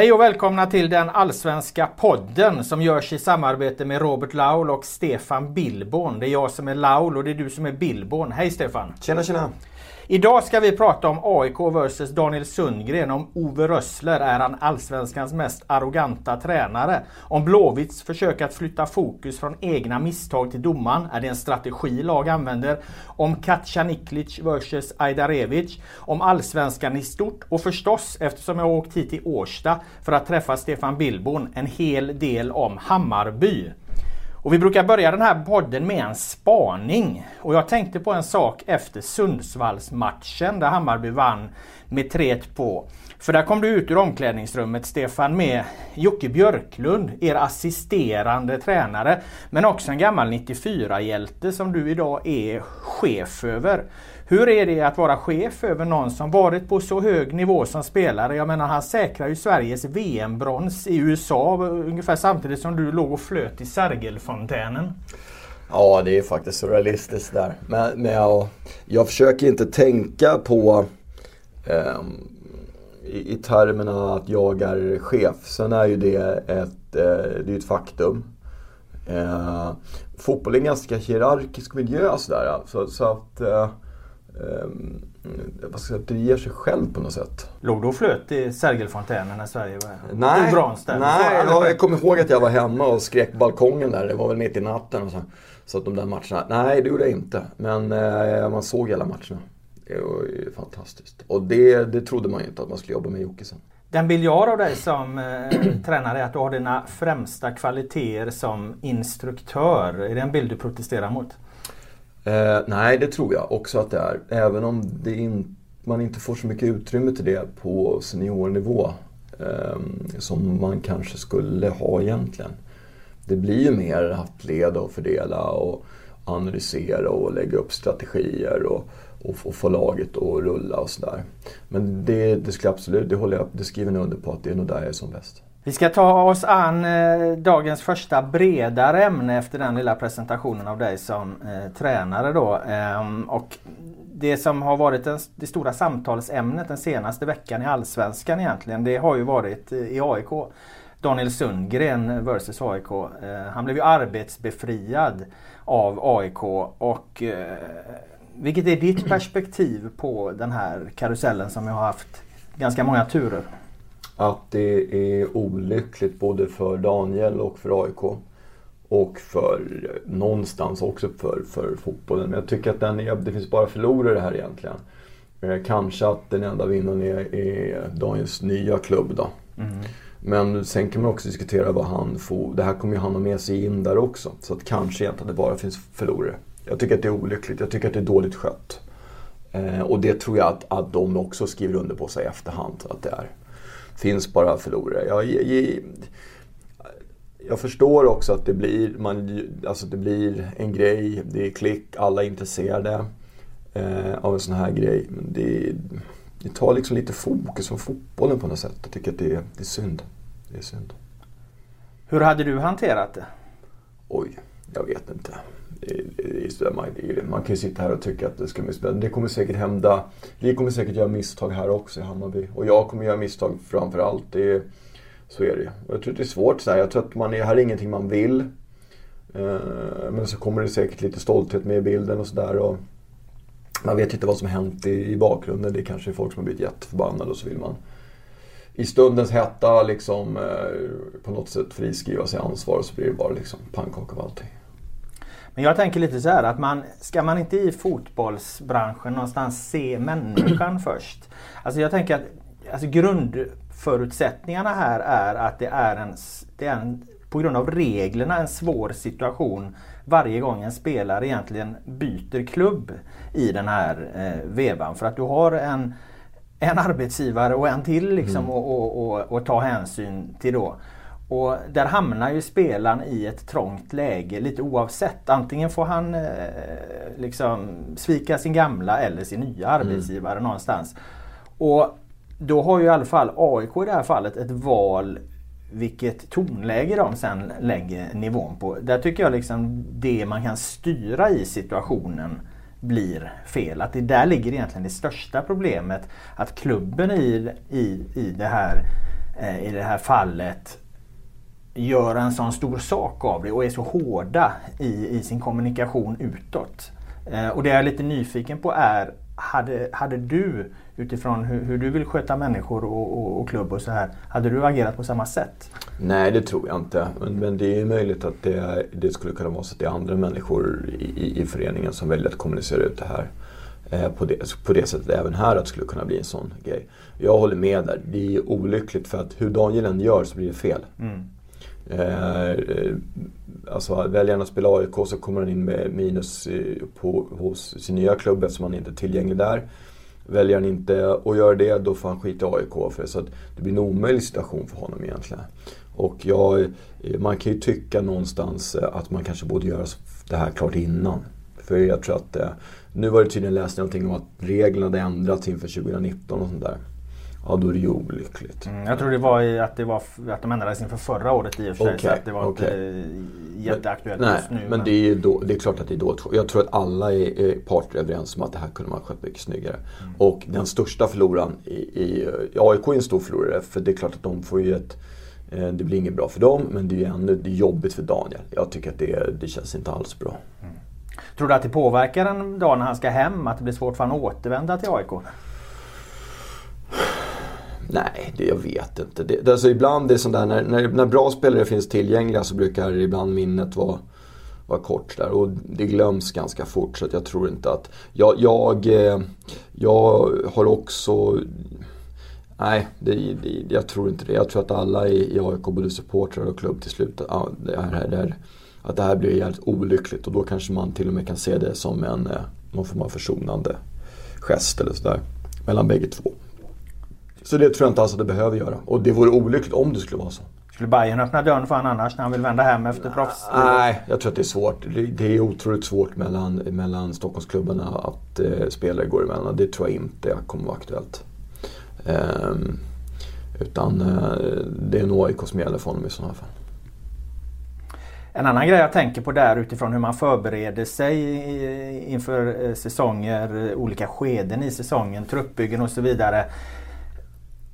Hej och välkomna till den allsvenska podden som görs i samarbete med Robert Laul och Stefan Billborn. Det är jag som är Laul och det är du som är Billborn. Hej Stefan! Tjena tjena! Idag ska vi prata om AIK vs Daniel Sundgren. Om Ove Rössler är han allsvenskans mest arroganta tränare. Om Blåvitts försök att flytta fokus från egna misstag till domaren. Är det en strategi lag använder? Om Katja Niklic vs Ajdarevic. Om allsvenskan i stort. Och förstås, eftersom jag åkt hit till Årsta för att träffa Stefan Billborn, en hel del om Hammarby. Och vi brukar börja den här podden med en spaning. Och jag tänkte på en sak efter Sundsvallsmatchen där Hammarby vann med 3-1 på. För där kom du ut ur omklädningsrummet Stefan med Jocke Björklund, er assisterande tränare. Men också en gammal 94-hjälte som du idag är chef över. Hur är det att vara chef över någon som varit på så hög nivå som spelare? Jag menar han säkrar ju Sveriges VM-brons i USA ungefär samtidigt som du låg och flöt i Sergelfontänen. Ja, det är faktiskt surrealistiskt där. Men, men jag, jag försöker inte tänka på eh, i, i termerna att jag är chef. Sen är ju det ett, eh, det är ett faktum. Eh, fotboll är en ganska hierarkisk miljö sådär. Så, så att eh, eh, vad ska jag säga, det ger sig själv på något sätt. Låg du och flöt i Sergelfontänen när Sverige var Nej, nej jag, jag kommer ihåg att jag var hemma och skrek på balkongen där. Det var väl mitt i natten. Och så, så att de där matcherna, nej det gjorde jag inte. Men eh, man såg hela matcherna. Det var ju fantastiskt. Och det, det trodde man ju inte att man skulle jobba med Jocke sen. Den bild jag har av dig som eh, tränare är att du har dina främsta kvaliteter som instruktör. Är det en bild du protesterar mot? Eh, nej, det tror jag också att det är. Även om det in, man inte får så mycket utrymme till det på seniornivå eh, som man kanske skulle ha egentligen. Det blir ju mer att leda och fördela och analysera och lägga upp strategier och, och, och få laget att rulla och sådär. Men det, det skulle absolut, det håller jag, det skriver jag under på att det är nog där jag är som bäst. Vi ska ta oss an eh, dagens första bredare ämne efter den lilla presentationen av dig som eh, tränare då. Ehm, och det som har varit den, det stora samtalsämnet den senaste veckan i Allsvenskan egentligen, det har ju varit eh, i AIK. Daniel Sundgren vs AIK. Eh, han blev ju arbetsbefriad av AIK och eh, vilket är ditt perspektiv på den här karusellen som jag har haft ganska många turer? Att det är olyckligt både för Daniel och för AIK. Och för någonstans också för, för fotbollen. Men jag tycker att den är, det finns bara förlorare här egentligen. Eh, kanske att den enda vinnaren är, är Daniels nya klubb då. Mm. Men sen kan man också diskutera vad han får. Det här kommer ju han ha med sig in där också. Så att kanske egentligen det bara finns förlorare. Jag tycker att det är olyckligt. Jag tycker att det är dåligt skött. Eh, och det tror jag att, att de också skriver under på sig i efterhand att det är finns bara förlorare. Jag, jag, jag förstår också att det blir, man, alltså det blir en grej, det är klick, alla är intresserade eh, av en sån här grej. Men det, det tar liksom lite fokus från fotbollen på något sätt. Jag tycker att det, det är synd. Det är synd. Hur hade du hanterat det? Oj, jag vet inte man kan ju sitta här och tycka att det ska bli spännande. Det kommer säkert hända. Vi kommer säkert göra misstag här också i Hammarby. Och jag kommer göra misstag framför allt. Det så är det Jag tror att det är svårt. Så här. Jag tror att man är, här är ingenting man vill. Eh, men så kommer det säkert lite stolthet med i bilden och sådär. Man vet inte vad som har hänt i, i bakgrunden. Det är kanske är folk som har blivit jätteförbannade och så vill man i stundens hetta liksom eh, på något sätt friskriva sig ansvar och så blir det bara liksom pannkaka av allting. Men jag tänker lite så här att man ska man inte i fotbollsbranschen någonstans se människan först? Alltså jag tänker att alltså grundförutsättningarna här är att det är en, det är en på grund av reglerna en svår situation varje gång en spelare egentligen byter klubb i den här eh, vevan. För att du har en, en arbetsgivare och en till liksom mm. och, och, och, och ta hänsyn till då. Och där hamnar ju spelaren i ett trångt läge lite oavsett. Antingen får han eh, liksom svika sin gamla eller sin nya mm. arbetsgivare mm. någonstans. Och då har ju i alla fall AIK i det här fallet ett val vilket tonläge de sen lägger nivån på. Där tycker jag liksom det man kan styra i situationen blir fel. Att det där ligger egentligen det största problemet. Att klubben i, i, i det här eh, i det här fallet gör en sån stor sak av det och är så hårda i, i sin kommunikation utåt. Eh, och det jag är lite nyfiken på är, hade, hade du utifrån hur, hur du vill sköta människor och, och, och, klubb och så här, hade du agerat på samma sätt? Nej, det tror jag inte. Men, men det är möjligt att det, det, skulle kunna vara så att det är andra människor i, i föreningen som väljer att kommunicera ut det här eh, på det, på det sättet även här att det skulle kunna bli en sån grej. Jag håller med där. Det är olyckligt för att hur Daniel än gör så blir det fel. Mm. Eh, eh, alltså väljer han att spela AIK så kommer han in med minus på, hos sin nya klubb eftersom han inte är tillgänglig där. Väljer han inte att göra det, då får han skita i AIK. För, så att det blir en omöjlig situation för honom egentligen. Och jag, eh, man kan ju tycka någonstans eh, att man kanske borde göra det här klart innan. För jag tror att, nu var det tydligen läst någonting om att reglerna hade ändrats inför 2019 och sånt där. Ja, då är det ju olyckligt. Mm, jag tror det var i att, det var, att de ändrades inför förra året i och för sig. Okay, så att det var okay. inte jätteaktuellt men, just nu. Men, men, det, är då, det är klart att det är dåligt. Jag tror att alla är, är parter överens om att det här kunde man skött mycket snyggare. Mm. Och den största förloraren i, i, AIK är en stor förlorare. För det är klart att de får ju ett eh, det blir inget bra för dem, men det är ju ännu det är jobbigt för Daniel. Jag tycker att det, det känns inte alls bra. Mm. Tror du att det påverkar en dag när han ska hem? Att det blir svårt för honom att återvända till AIK? Nej, det, jag vet inte. Det, alltså ibland är det sånt där, när, när, när, bra spelare finns tillgängliga så brukar ibland minnet vara, vara kort där. Och det glöms ganska fort så att jag tror inte att... Jag, jag, eh, jag har också... Nej, det, det, jag tror inte det. Jag tror att alla i, i AIK, både supportrar och klubb till slut, ja, det här, det här, att det här blir jävligt olyckligt. Och då kanske man till och med kan se det som en, eh, någon form av försonande gest eller sådär. Mellan bägge två. Så det tror jag inte alls att det behöver göra. Och det vore olyckligt om det skulle vara så. Skulle Bayern öppna dörren för honom annars när han vill vända hem efter proffs? Nej, jag tror att det är svårt. Det är otroligt svårt mellan, mellan Stockholmsklubbarna att eh, spelare går emellan. Det tror jag inte kommer vara aktuellt. Um, utan eh, det är nog AIK som gäller för honom i sådana fall. En annan grej jag tänker på där utifrån hur man förbereder sig inför eh, säsonger, olika skeden i säsongen, truppbyggen och så vidare.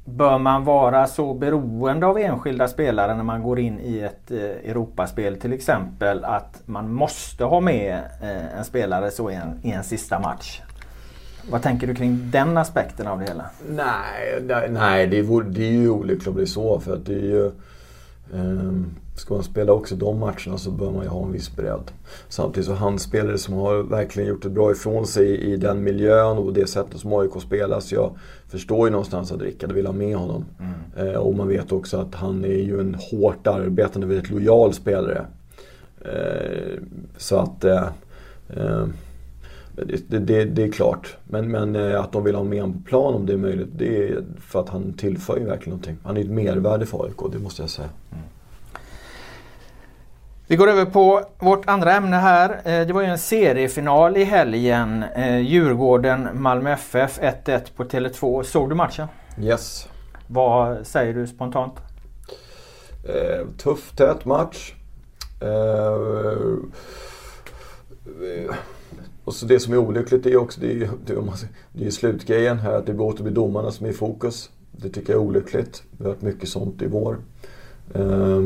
Bör man vara så beroende av enskilda spelare när man går in i ett eh, Europaspel till exempel att man måste ha med eh, en spelare så i en, i en sista match? Vad tänker du kring den aspekten av det hela? Nej, nej det, är, det är ju olyckligt om det är så. För att det är ju, um, Ska man spela också de matcherna så bör man ju ha en viss bredd. Samtidigt så handspelare som har verkligen gjort ett bra ifrån sig i den miljön och det sättet som AIK spelar. Så jag förstår ju någonstans att Rickard vill ha med honom. Mm. Eh, och man vet också att han är ju en hårt arbetande, väldigt lojal spelare. Eh, så att eh, eh det, det, det, är klart. Men, men att de vill ha med honom på plan om det är möjligt. Det är för att han tillför ju verkligen någonting. Han är ett mervärde för AIK, det måste jag säga. Mm. Vi går över på vårt andra ämne här. Eh, det var ju en seriefinal i helgen. Eh, Djurgården-Malmö FF 1-1 på Tele2. Såg du matchen? Yes. Vad säger du spontant? Eh, tuff, tät match. Eh, och så det som är olyckligt är också det är, det är slutgrejen här att det går bli domarna som är i fokus. Det tycker jag är olyckligt. Vi har hört mycket sånt i vår. Eh,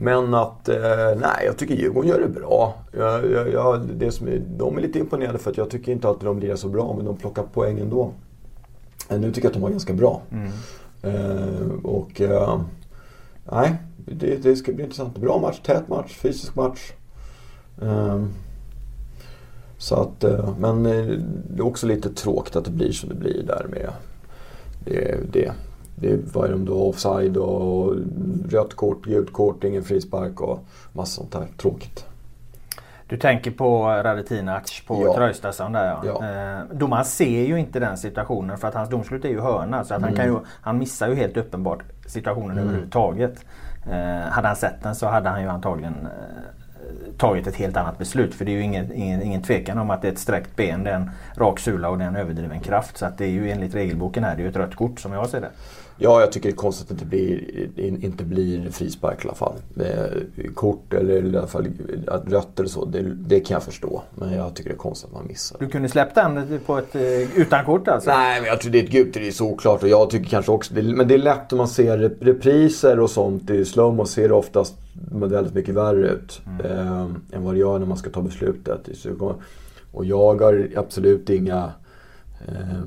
men att, eh, nej jag tycker Djurgården gör det bra. Jag, jag, jag, det som är, de är lite imponerade för att jag tycker inte alltid de blir så bra men de plockar poäng ändå. Men nu tycker jag att de var ganska bra. Mm. Eh, och eh, nej, det, det, ska bli intressant. Bra match, tät match, fysisk match. Eh, så att, eh, men eh, det är också lite tråkigt att det blir som det blir där med det, det det var ju då offside och rött kort, gult kort, ingen frispark och massa sånt där. Tråkigt. Du tänker på Radetinac på ja. Traustason där ja. ja. Eh, domaren ser ju inte den situationen för att hans domslut är ju hörna. Så att mm. han, kan ju, han missar ju helt uppenbart situationen mm. överhuvudtaget. Eh, hade han sett den så hade han ju antagligen eh, tagit ett helt annat beslut. För det är ju ingen, ingen, ingen tvekan om att det är ett sträckt ben, det är en rak sula och det är en överdriven kraft. Så att det är ju enligt regelboken här, det är ju ett rött kort som jag ser det. Ja, jag tycker det är konstigt att det inte blir, inte blir frispark i alla fall. Kort eller i alla fall rött eller så, det, det, kan jag förstå. Men jag tycker det är konstigt att man missar. Du kunde släppt den på ett, eh, utan kort alltså? Nej, men jag tror det är ett gult, det är så oklart. Och jag tycker kanske också, men det är lätt om man ser repriser och sånt i slowmo ser det oftast väldigt mycket värre ut. Mm. Eh, än vad det gör när man ska ta beslutet. Och jag har absolut inga eh,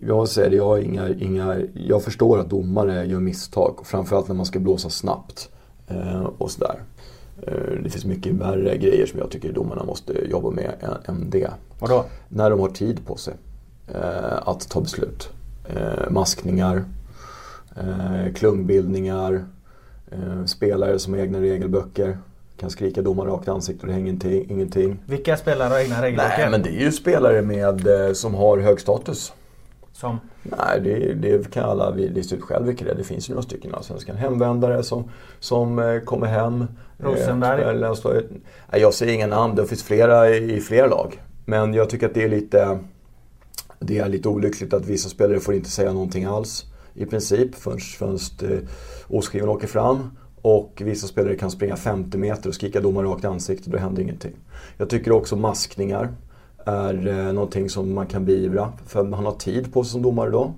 jag säger jag har inga, inga, jag förstår att domare gör misstag. Framförallt när man ska blåsa snabbt. Eh, och sådär. Eh, det finns mycket värre grejer som jag tycker domarna måste jobba med än, det. Vadå? När de har tid på sig eh, att ta beslut. Eh, maskningar, eh, klungbildningar, eh, spelare som har egna regelböcker kan skrika domaren rakt i ansiktet och det hänger ingenting. Vilka spelare har egna regelböcker? Nej, men det är ju spelare med, som har hög status. Som? Nej, det, det kan alla lista ut själv vilka det är. Det finns ju några stycken allsvenskan. Hemvändare som, som eh, kommer hem. Rosenberg? Eh, nej, jag säger inga namn. Det finns flera i, i flera lag. Men jag tycker att det är lite det är lite olyckligt att vissa spelare får inte säga någonting alls i princip förrän, förrän eh, oskriven åker fram. Och vissa spelare kan springa 50 meter och skrika domaren rakt i ansiktet och det händer ingenting. Jag tycker också maskningar är eh, någonting som man kan beivra. För man har tid på sig som domare då.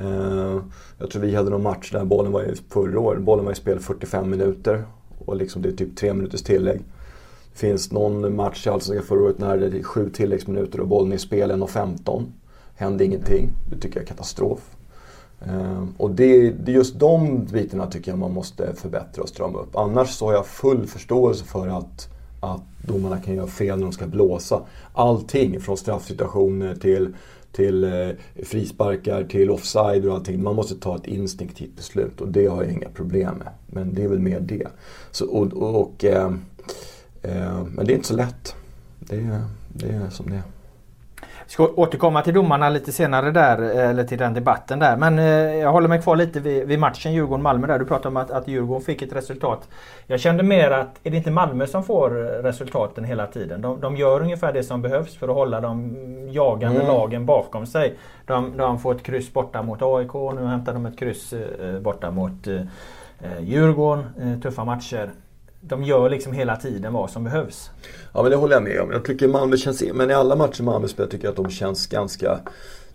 Eh, jag tror vi hade någon match där bollen var i förra året. Bollen var i spel 45 minuter. Och liksom det är typ 3 minuters tillägg. Det finns någon match i Allsvenskan förra året när det är 7 tilläggsminuter och bollen är i spel 1.15. Hände ingenting. Det tycker jag är katastrof. Eh, och det, det är just de bitarna tycker jag man måste förbättra och strama upp. Annars så har jag full förståelse för att att domarna kan göra fel när de ska blåsa. Allting från straffsituationer till, till eh, frisparkar till offside och allting. Man måste ta ett instinktivt beslut och det har jag inga problem med. Men det är väl mer det. Så, och, och, eh, eh, men det är inte så lätt. Det, det är som det är. Ska återkomma till domarna lite senare där, eller till den debatten där. Men eh, jag håller mig kvar lite vid, vid matchen Djurgården-Malmö där. Du pratade om att, att Djurgården fick ett resultat. Jag kände mer att, är det inte Malmö som får resultaten hela tiden? De, de gör ungefär det som behövs för att hålla de jagande mm. lagen bakom sig. De, de, får ett kryss borta mot AIK, nu hämtar de ett kryss eh, borta mot eh, Djurgården. Eh, tuffa matcher de gör liksom hela tiden vad som behövs. Ja men det håller jag med om. Jag tycker Malmö känns, men i alla matcher Malmö spelar tycker jag att de känns ganska,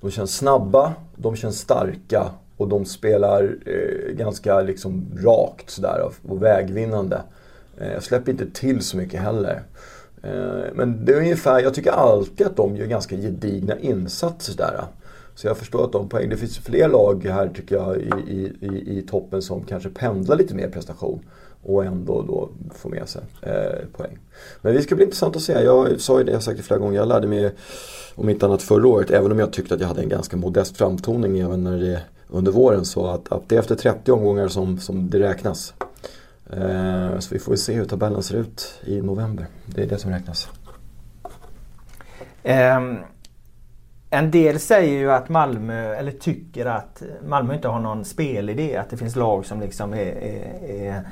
de känns snabba, de känns starka och de spelar eh, ganska liksom rakt sådär och vägvinnande. Eh, jag släpper inte till så mycket heller. Eh, men det är ungefär, jag tycker alltid att de gör ganska gedigna insatser där. Så jag förstår att de poäng, det finns fler lag här tycker jag i, i, i, i toppen som kanske pendlar lite mer prestation och ändå då få med sig eh, poäng. Men det ska bli intressant att se. Jag sa ju det, jag har sagt det flera gånger, jag lärde mig om inte annat förra året, även om jag tyckte att jag hade en ganska modest framtoning även när det under våren så att, att det är efter 30 omgångar som, som det räknas. Eh, så vi får se hur tabellen ser ut i november. Det är det som räknas. Um. En del säger ju att Malmö, eller tycker att Malmö inte har någon spelidé. Att det finns lag som liksom är, är, är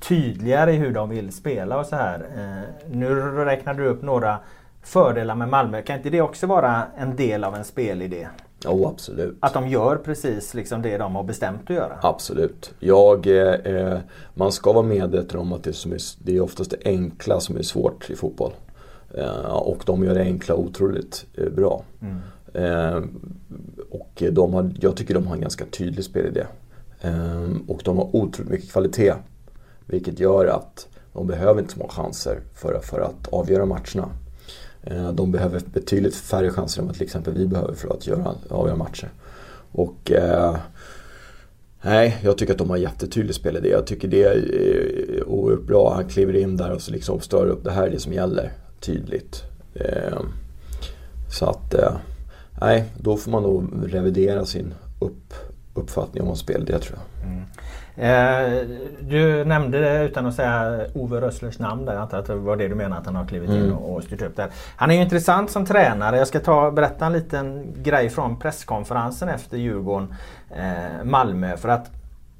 tydligare i hur de vill spela och så här. Eh, nu räknar du upp några fördelar med Malmö. Kan inte det också vara en del av en spelidé? Jo, absolut. Att de gör precis liksom det de har bestämt att göra? Absolut. Jag, eh, man ska vara medveten om att det, som är, det är oftast det enkla som är svårt i fotboll. Eh, och de gör det enkla otroligt eh, bra. Mm. Eh, och de har, jag tycker de har en ganska tydlig spelidé. Eh, och de har otroligt mycket kvalitet vilket gör att de behöver inte så många chanser för, för att avgöra matcherna. Eh, de behöver betydligt färre chanser än vad till exempel vi behöver för att göra, avgöra matcher. Och eh, Nej, jag tycker att de har jättetydlig spelidé. Jag tycker det är eh, oerhört bra. Han kliver in där och så liksom stör upp. Det här är det som gäller tydligt. Eh, så att, eh, nej, då får man nog revidera sin upp, uppfattning om spelidé tror jag. Mm. Eh, du nämnde det utan att säga Ove Rösslers namn där. Jag antar att det var det du menade att han har klivit in mm. och, styrt upp där. Han är ju intressant som tränare. Jag ska ta, berätta en liten grej från presskonferensen efter Djurgården eh, Malmö. För att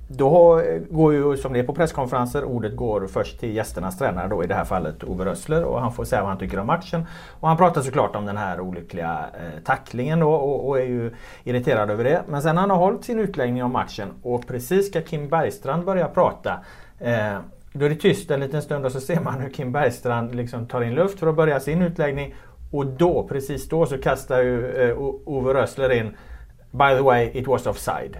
då går ju som det är på presskonferenser, ordet går först till gästernas tränare då i det här fallet Ove Rössler och han får säga vad han tycker om matchen. Och han pratar såklart om den här olyckliga eh, tacklingen då och, och, är ju irriterad över det. Men sen han har hållit sin utläggning om matchen och precis ska Kim Bergstrand börja prata eh, då är det tyst en liten stund och så ser man hur Kim Bergstrand liksom tar in luft för att börja sin utläggning. Och då, precis då, så kastar ju eh, Ove Rössler in By the way, it was offside.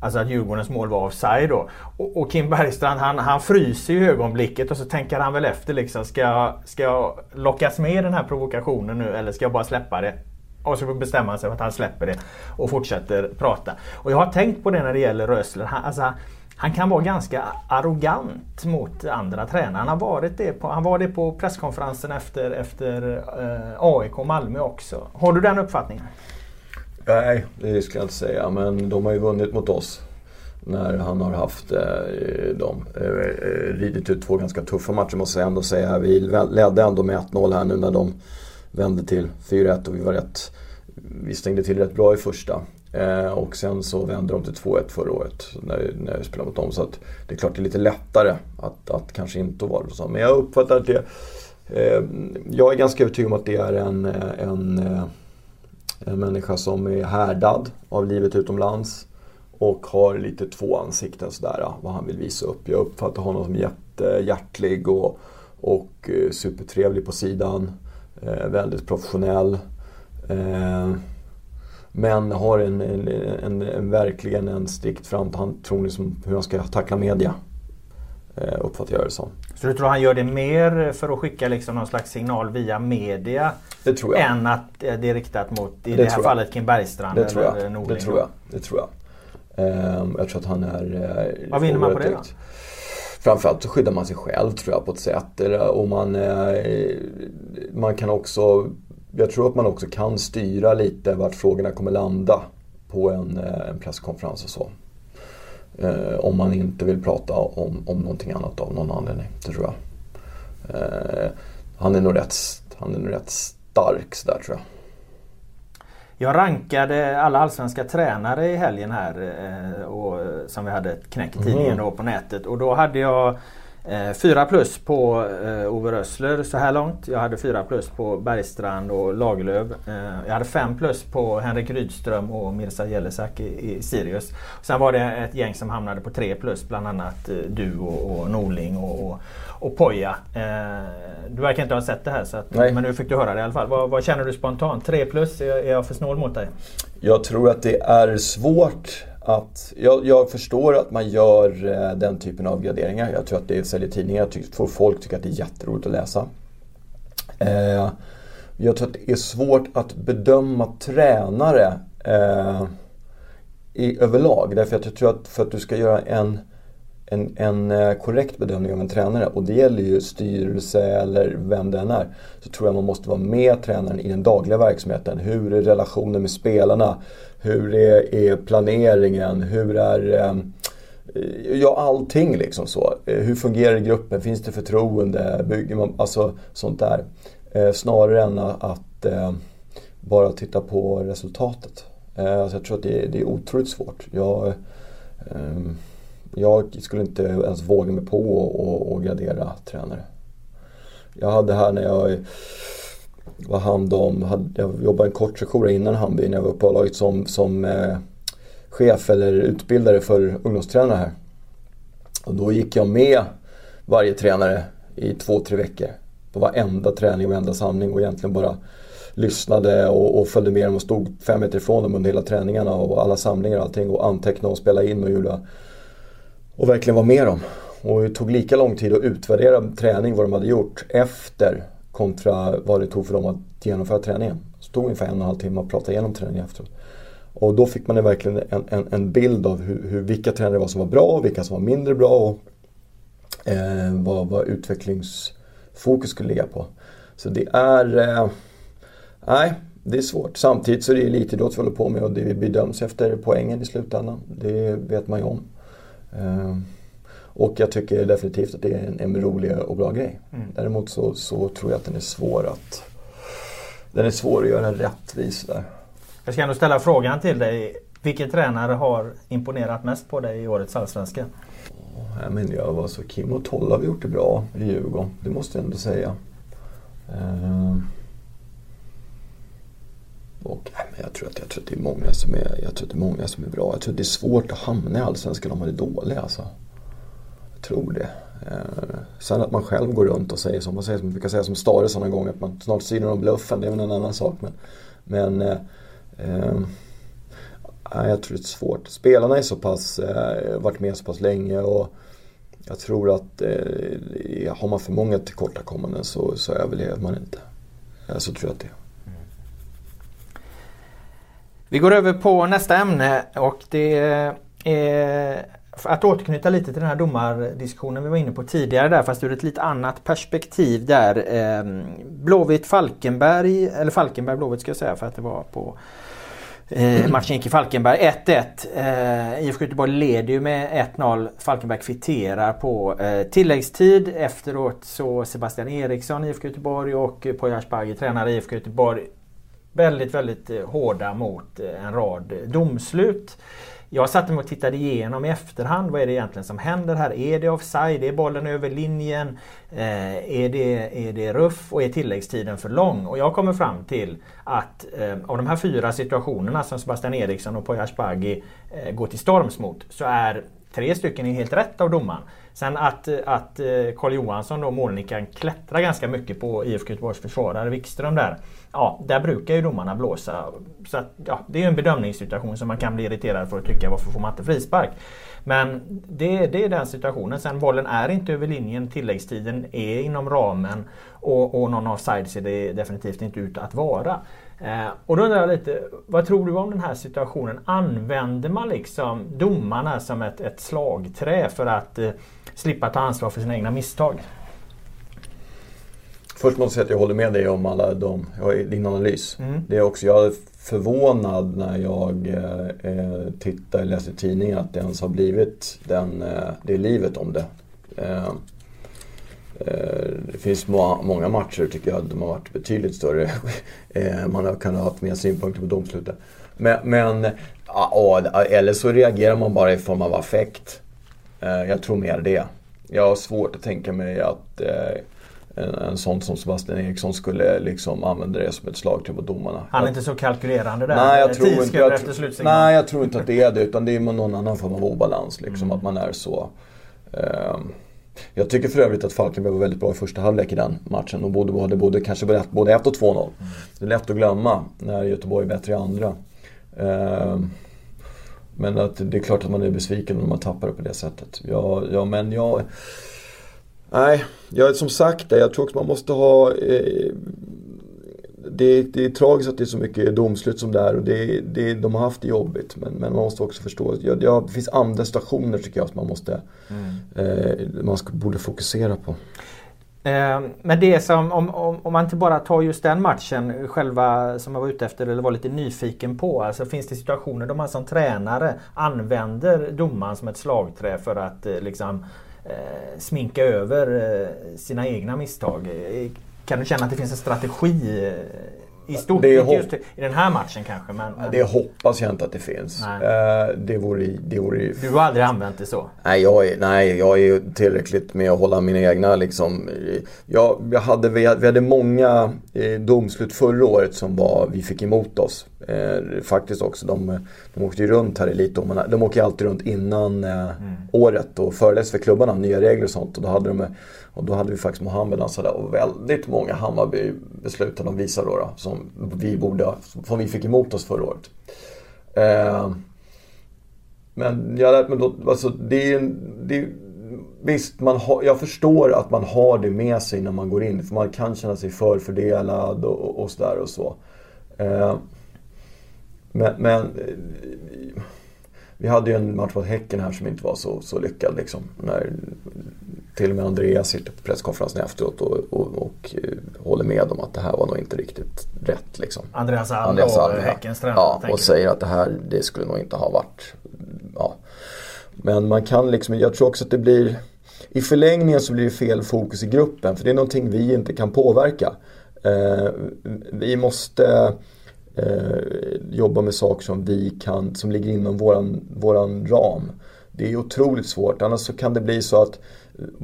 Alltså att Djurgårdens mål var offside då. Och, och Kim Bergstrand han, han fryser i ögonblicket och så tänker han väl efter liksom. Ska jag, ska jag lockas med i den här provokationen nu eller ska jag bara släppa det? Och så bestämmer han sig för att han släpper det och fortsätter prata. Och jag har tänkt på det när det gäller Rösler. Han, alltså, han kan vara ganska arrogant mot andra tränare. Han, har varit det på, han var det på presskonferensen efter, efter eh, AIK Malmö också. Har du den uppfattningen? Nej, det ska jag inte säga. Men de har ju vunnit mot oss. När han har haft eh, dem. Eh, eh ridit ut två ganska tuffa matcher måste jag ändå säga. Vi ledde ändå med 1-0 här nu när de vände till 4-1 och vi var rätt... Vi stängde till rätt bra i första. Eh, och sen så vände de till 2-1 förra året när, när vi spelade mot dem. Så att det är klart det är lite lättare att, att kanske inte vara så. Men jag uppfattar att det... Eh, jag är ganska övertygad om att det är en, eh, en eh, en människa som är härdad av livet utomlands och har lite två ansikten sådär, vad han vill visa upp. Jag uppfattar honom som jättehjärtlig och, och eh, supertrevlig på sidan. Eh, väldigt professionell. Eh, men har en, en, en, en, verkligen en strikt framtoning som hur han ska tackla media. Eh, uppfattar jag det som. Så du tror han gör det mer för att skicka liksom någon slags signal via media? Det tror jag. Än att det är riktat mot, i det, det här fallet, Kim Bergstrand det tror jag. eller Norling? Det tror jag. Det tror jag. Um, jag tror att han är... Uh, Vad vinner man på det då? Framförallt så skyddar man sig själv tror jag på ett sätt. Och man, uh, man kan också... Jag tror att man också kan styra lite vart frågorna kommer landa på en, en presskonferens och så. Eh, om man inte vill prata om, om någonting annat av någon anledning. Det tror jag. Eh, han, är nog rätt, han är nog rätt stark sådär tror jag. Jag rankade alla allsvenska tränare i helgen här eh, och, som vi hade ett knäck i tidningen mm. då på nätet. Och då hade jag Eh, fyra plus på eh, Ove Rössler så här långt. Jag hade fyra plus på Bergstrand och Lagerlöf. Eh, jag hade fem plus på Henrik Rydström och Mirza Jelesak i, i Sirius. Sen var det ett gäng som hamnade på tre plus. Bland annat eh, du och, och Norling och, och, och Poja. Eh, du verkar inte ha sett det här så att, men nu fick du höra det i alla fall. Vad, vad känner du spontant? Tre plus? Är, är jag för snål mot dig? Jag tror att det är svårt att jag, jag, förstår att man gör eh, den typen av graderingar. Jag tror att det säljer tidningar. Jag tycker, folk tycker att det är jätteroligt att läsa. Eh, jag tror att det är svårt att bedöma tränare eh, i, överlag. Därför att jag tror att för att du ska göra en, en, en eh, korrekt bedömning av en tränare och det gäller ju styrelse eller vem det än är. Så tror jag man måste vara med tränaren i den dagliga verksamheten. Hur är relationen med spelarna? Hur är, är planeringen? Hur är eh, Ja, allting liksom så. Eh, hur fungerar gruppen? Finns det förtroende? Bygger man, alltså sånt där. Eh, snarare än att eh, bara titta på resultatet. Eh, alltså jag tror att det, det är otroligt svårt. Jag, eh, jag skulle inte ens våga mig på att gradera tränare. Jag hade här när jag var hand om, jag jobbade en kort session innan Hamby när jag var på laget som, som eh, chef eller utbildare för ungdomstränare här. Och då gick jag med varje tränare i två, tre veckor. På varenda träning och varenda samling och egentligen bara lyssnade och, och följde med dem och stod fem meter ifrån dem under hela träningarna och alla samlingar och allting och antecknade och spelade in och gjorde. Och verkligen var med dem. Och det tog lika lång tid att utvärdera träning, vad de hade gjort, efter kontra vad det tog för dem att genomföra träningen. Så det tog ungefär en och en halv timme att prata igenom träningen efteråt. Och då fick man verkligen en, en, en bild av hur, hur, vilka tränare var som var bra och vilka som var mindre bra och eh, vad, vad utvecklingsfokus skulle ligga på. Så det är... Eh, nej, det är svårt. Samtidigt så är det elitidrott vi håller på med och det bedöms efter poängen i slutändan. Det vet man ju om. Eh, och jag tycker definitivt att det är en, en rolig och bra grej. Mm. Däremot så, så tror jag att den är svår att den är svår att göra rättvis där. Jag ska ändå ställa frågan till dig. Vilken tränare har imponerat mest på dig i årets Allsvenska? Ja, men jag var så Kim och Tolla har gjort det bra i Djurgården. Det måste jag ändå säga. Uh, och, nej, men jag, tror att, jag tror att det är många som är, jag tror att det är många som är bra. Jag tror att det är svårt att hamna i Allsvenskan om man är dålig alltså. Jag tror det. Eh, sen att man själv går runt och säger som man, säger, som man brukar säga som Stare sådana gånger att man snart synar om bluffen, det är väl en annan sak. Men, men uh, jag tror det är svårt. Spelarna är så pass, eh, varit med så pass länge och jag tror att eh, har man för många tillkortakommanden så, så överlever man inte. Eh, så tror jag att det är. Vi går över på nästa ämne och det är att återknyta lite till den här domardiskussionen vi var inne på tidigare där fast ur ett lite annat perspektiv där. Eh, Blåvitt Falkenberg, eller Falkenberg Blåvitt ska jag säga för att det var på Eh, matchen gick i Falkenberg 1-1. Eh, IFK Göteborg leder ju med 1-0. Falkenberg kvitterar på eh, tilläggstid. Efteråt så Sebastian Eriksson IFK Göteborg och Poya Asbaghi tränare IFK Göteborg väldigt, väldigt eh, hårda mot eh, en rad domslut. Jag satte mig och tittade igenom i efterhand. Vad är det egentligen som händer här? Är det offside? Är bollen över linjen? Eh, är, det, är det ruff? Och är tilläggstiden för lång? Och jag kommer fram till att eh, av de här fyra situationerna som Sebastian Eriksson och Poya Asbaghi eh, går till storms mot så är tre stycken helt rätt av domaren. Sen att, att eh, Carl Johansson, då, målnickaren, klättrar ganska mycket på IFK Göteborgs försvarare Wikström där. Ja, där brukar ju domarna blåsa. Så att, ja, det är en bedömningssituation som man kan bli irriterad för att tycka varför får man inte frispark? Men det, det är den situationen. Sen bollen är inte över linjen, tilläggstiden är inom ramen och, och någon offside ser det definitivt inte ut att vara. Eh, och då undrar jag lite, vad tror du om den här situationen? Använder man liksom domarna som ett, ett slagträ för att eh, slippa ta ansvar för sina egna misstag? Först måste jag säga att jag håller med dig om alla de, din analys. Mm. Det är också, jag är förvånad när jag eh, eh tittar, läser tidningen att det ens har blivit den, eh, det livet om det. Eh, Eh, det finns många matcher tycker jag de har varit betydligt större. Eh, man har kunnat ha mer synpunkter på domslutet. Men, men eller så reagerar man bara i form av affekt. Jag tror mer det. Jag har svårt att tänka mig att en, en sån som Sebastian Eriksson skulle liksom använda det som ett slagträ på domarna. Han är inte så kalkylerande där? Nej, jag tror inte, jag, nej, jag tror inte att det är det. Utan det är någon annan form av obalans. Liksom, mm. Att man är så... Um, jag tycker för övrigt att Falkenberg var väldigt bra i första halvlek i den matchen. De borde, hade både, kanske både 1 och 2-0. Mm. Det är lätt att glömma när Göteborg är bättre i andra. Uh, men att det är klart att man är besviken om man tappar det på det sättet. Ja, ja men jag... Nej, jag, som sagt jag tror också man måste ha eh, det, det, är tragiskt att det är så mycket domslut som det är och det, det, de har haft det jobbigt. Men, men man måste också förstå att ja, det finns andra stationer tycker jag som man måste mm. eh, man ska, borde fokusera på. Eh, men det som, om, om, om, man inte bara tar just den matchen själva som jag var ute efter eller var lite nyfiken på. Alltså finns det situationer då man som tränare använder domaren som ett slagträ för att eh, liksom Eh, sminka över eh, sina egna misstag? Eh, kan du känna att det finns en strategi eh, i stort? Det inte just i den här matchen kanske. Men, men... Det hoppas jag inte att det finns. Nej. Uh, det vore, det vore... Du har aldrig använt det så? Nej, jag är, nej, jag är tillräckligt med att hålla mina egna liksom. Jag, jag hade, vi, hade många eh, domslut förra året som var, vi fick emot oss. Eh, faktiskt också. De, de åkte ju runt här i lite. De åker alltid runt innan eh, mm. året och föreläser för klubbarna om nya regler och sånt. Och då hade, de, och då hade vi faktiskt Mohammed Ansada och väldigt många Hammarby-beslut de visar då, då, som, vi borde, som vi fick emot oss förra året. Eh, men jag lärt mig då, alltså det är, det är Visst, man ha, jag förstår att man har det med sig när man går in. För man kan känna sig förfördelad och, och, och sådär och så. Eh, men, men eh, vi hade ju en match mot Häcken här som inte var så, så lyckad. Liksom, när till och med Andreas sitter på presskonferensen efteråt och, och, och uh, håller med om att det här var nog inte riktigt rätt. Liksom. Andreas Alm Andreas Alm, Häckens tränare. Ja, och säger att det här det skulle nog inte ha varit... Ja. Men man kan liksom, jag tror också att det blir... I förlängningen så blir det fel fokus i gruppen för det är någonting vi inte kan påverka. Uh, vi måste eh, jobba med saker som vi kan, som ligger inom våran, våran ram. Det är otroligt svårt, annars så kan det bli så att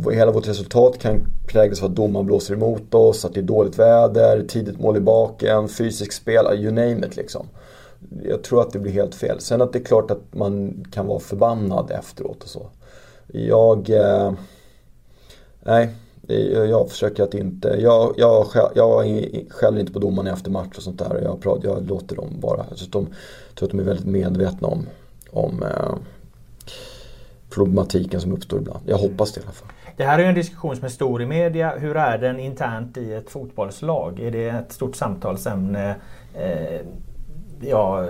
eh, hela vårt resultat kan präglas av att domaren blåser emot oss, att det är dåligt väder, tidigt mål i baken, fysiskt spel, you name it liksom. Jag tror att det blir helt fel. Sen att det är klart att man kan vara förbannad efteråt och så. Jag... Eh, nej, jag försöker att inte... Jag, jag, jag skäller inte på domarna efter match och sånt där. Jag, pratar, jag låter dem vara. Jag tror att de är väldigt medvetna om, om eh, problematiken som uppstår ibland. Jag hoppas det i alla fall. Det här är ju en diskussion som är stor i media. Hur är den internt i ett fotbollslag? Är det ett stort samtalsämne eh, ja,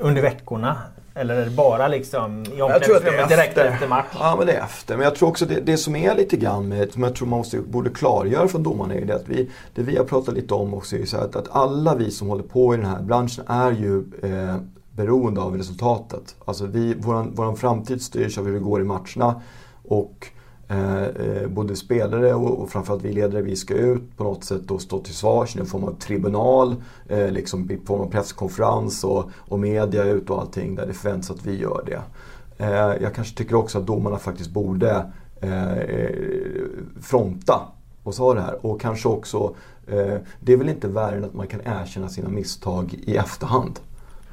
under veckorna? Eller är det bara liksom i omklädningsrummet direkt efter match? Ja, men det är efter. Men jag tror också det, det som är lite grann med, som jag tror man måste, borde klargöra från domarna är det att vi, det vi har pratat lite om också är så att, att alla vi som håller på i den här branschen är ju eh, beroende av resultatet. Alltså vi, våran, våran framtid styrs av hur det går i matcherna. Och Eh, eh, både spelare och, och framförallt vi ledare, vi ska ut på något sätt och stå till svars i någon form av tribunal, eh, liksom i form av presskonferens och, och media ut och allting där det förväntas att vi gör det. Eh, jag kanske tycker också att domarna faktiskt borde eh, eh fronta och sa det här. Och kanske också, eh, det är väl inte värre än att man kan erkänna sina misstag i efterhand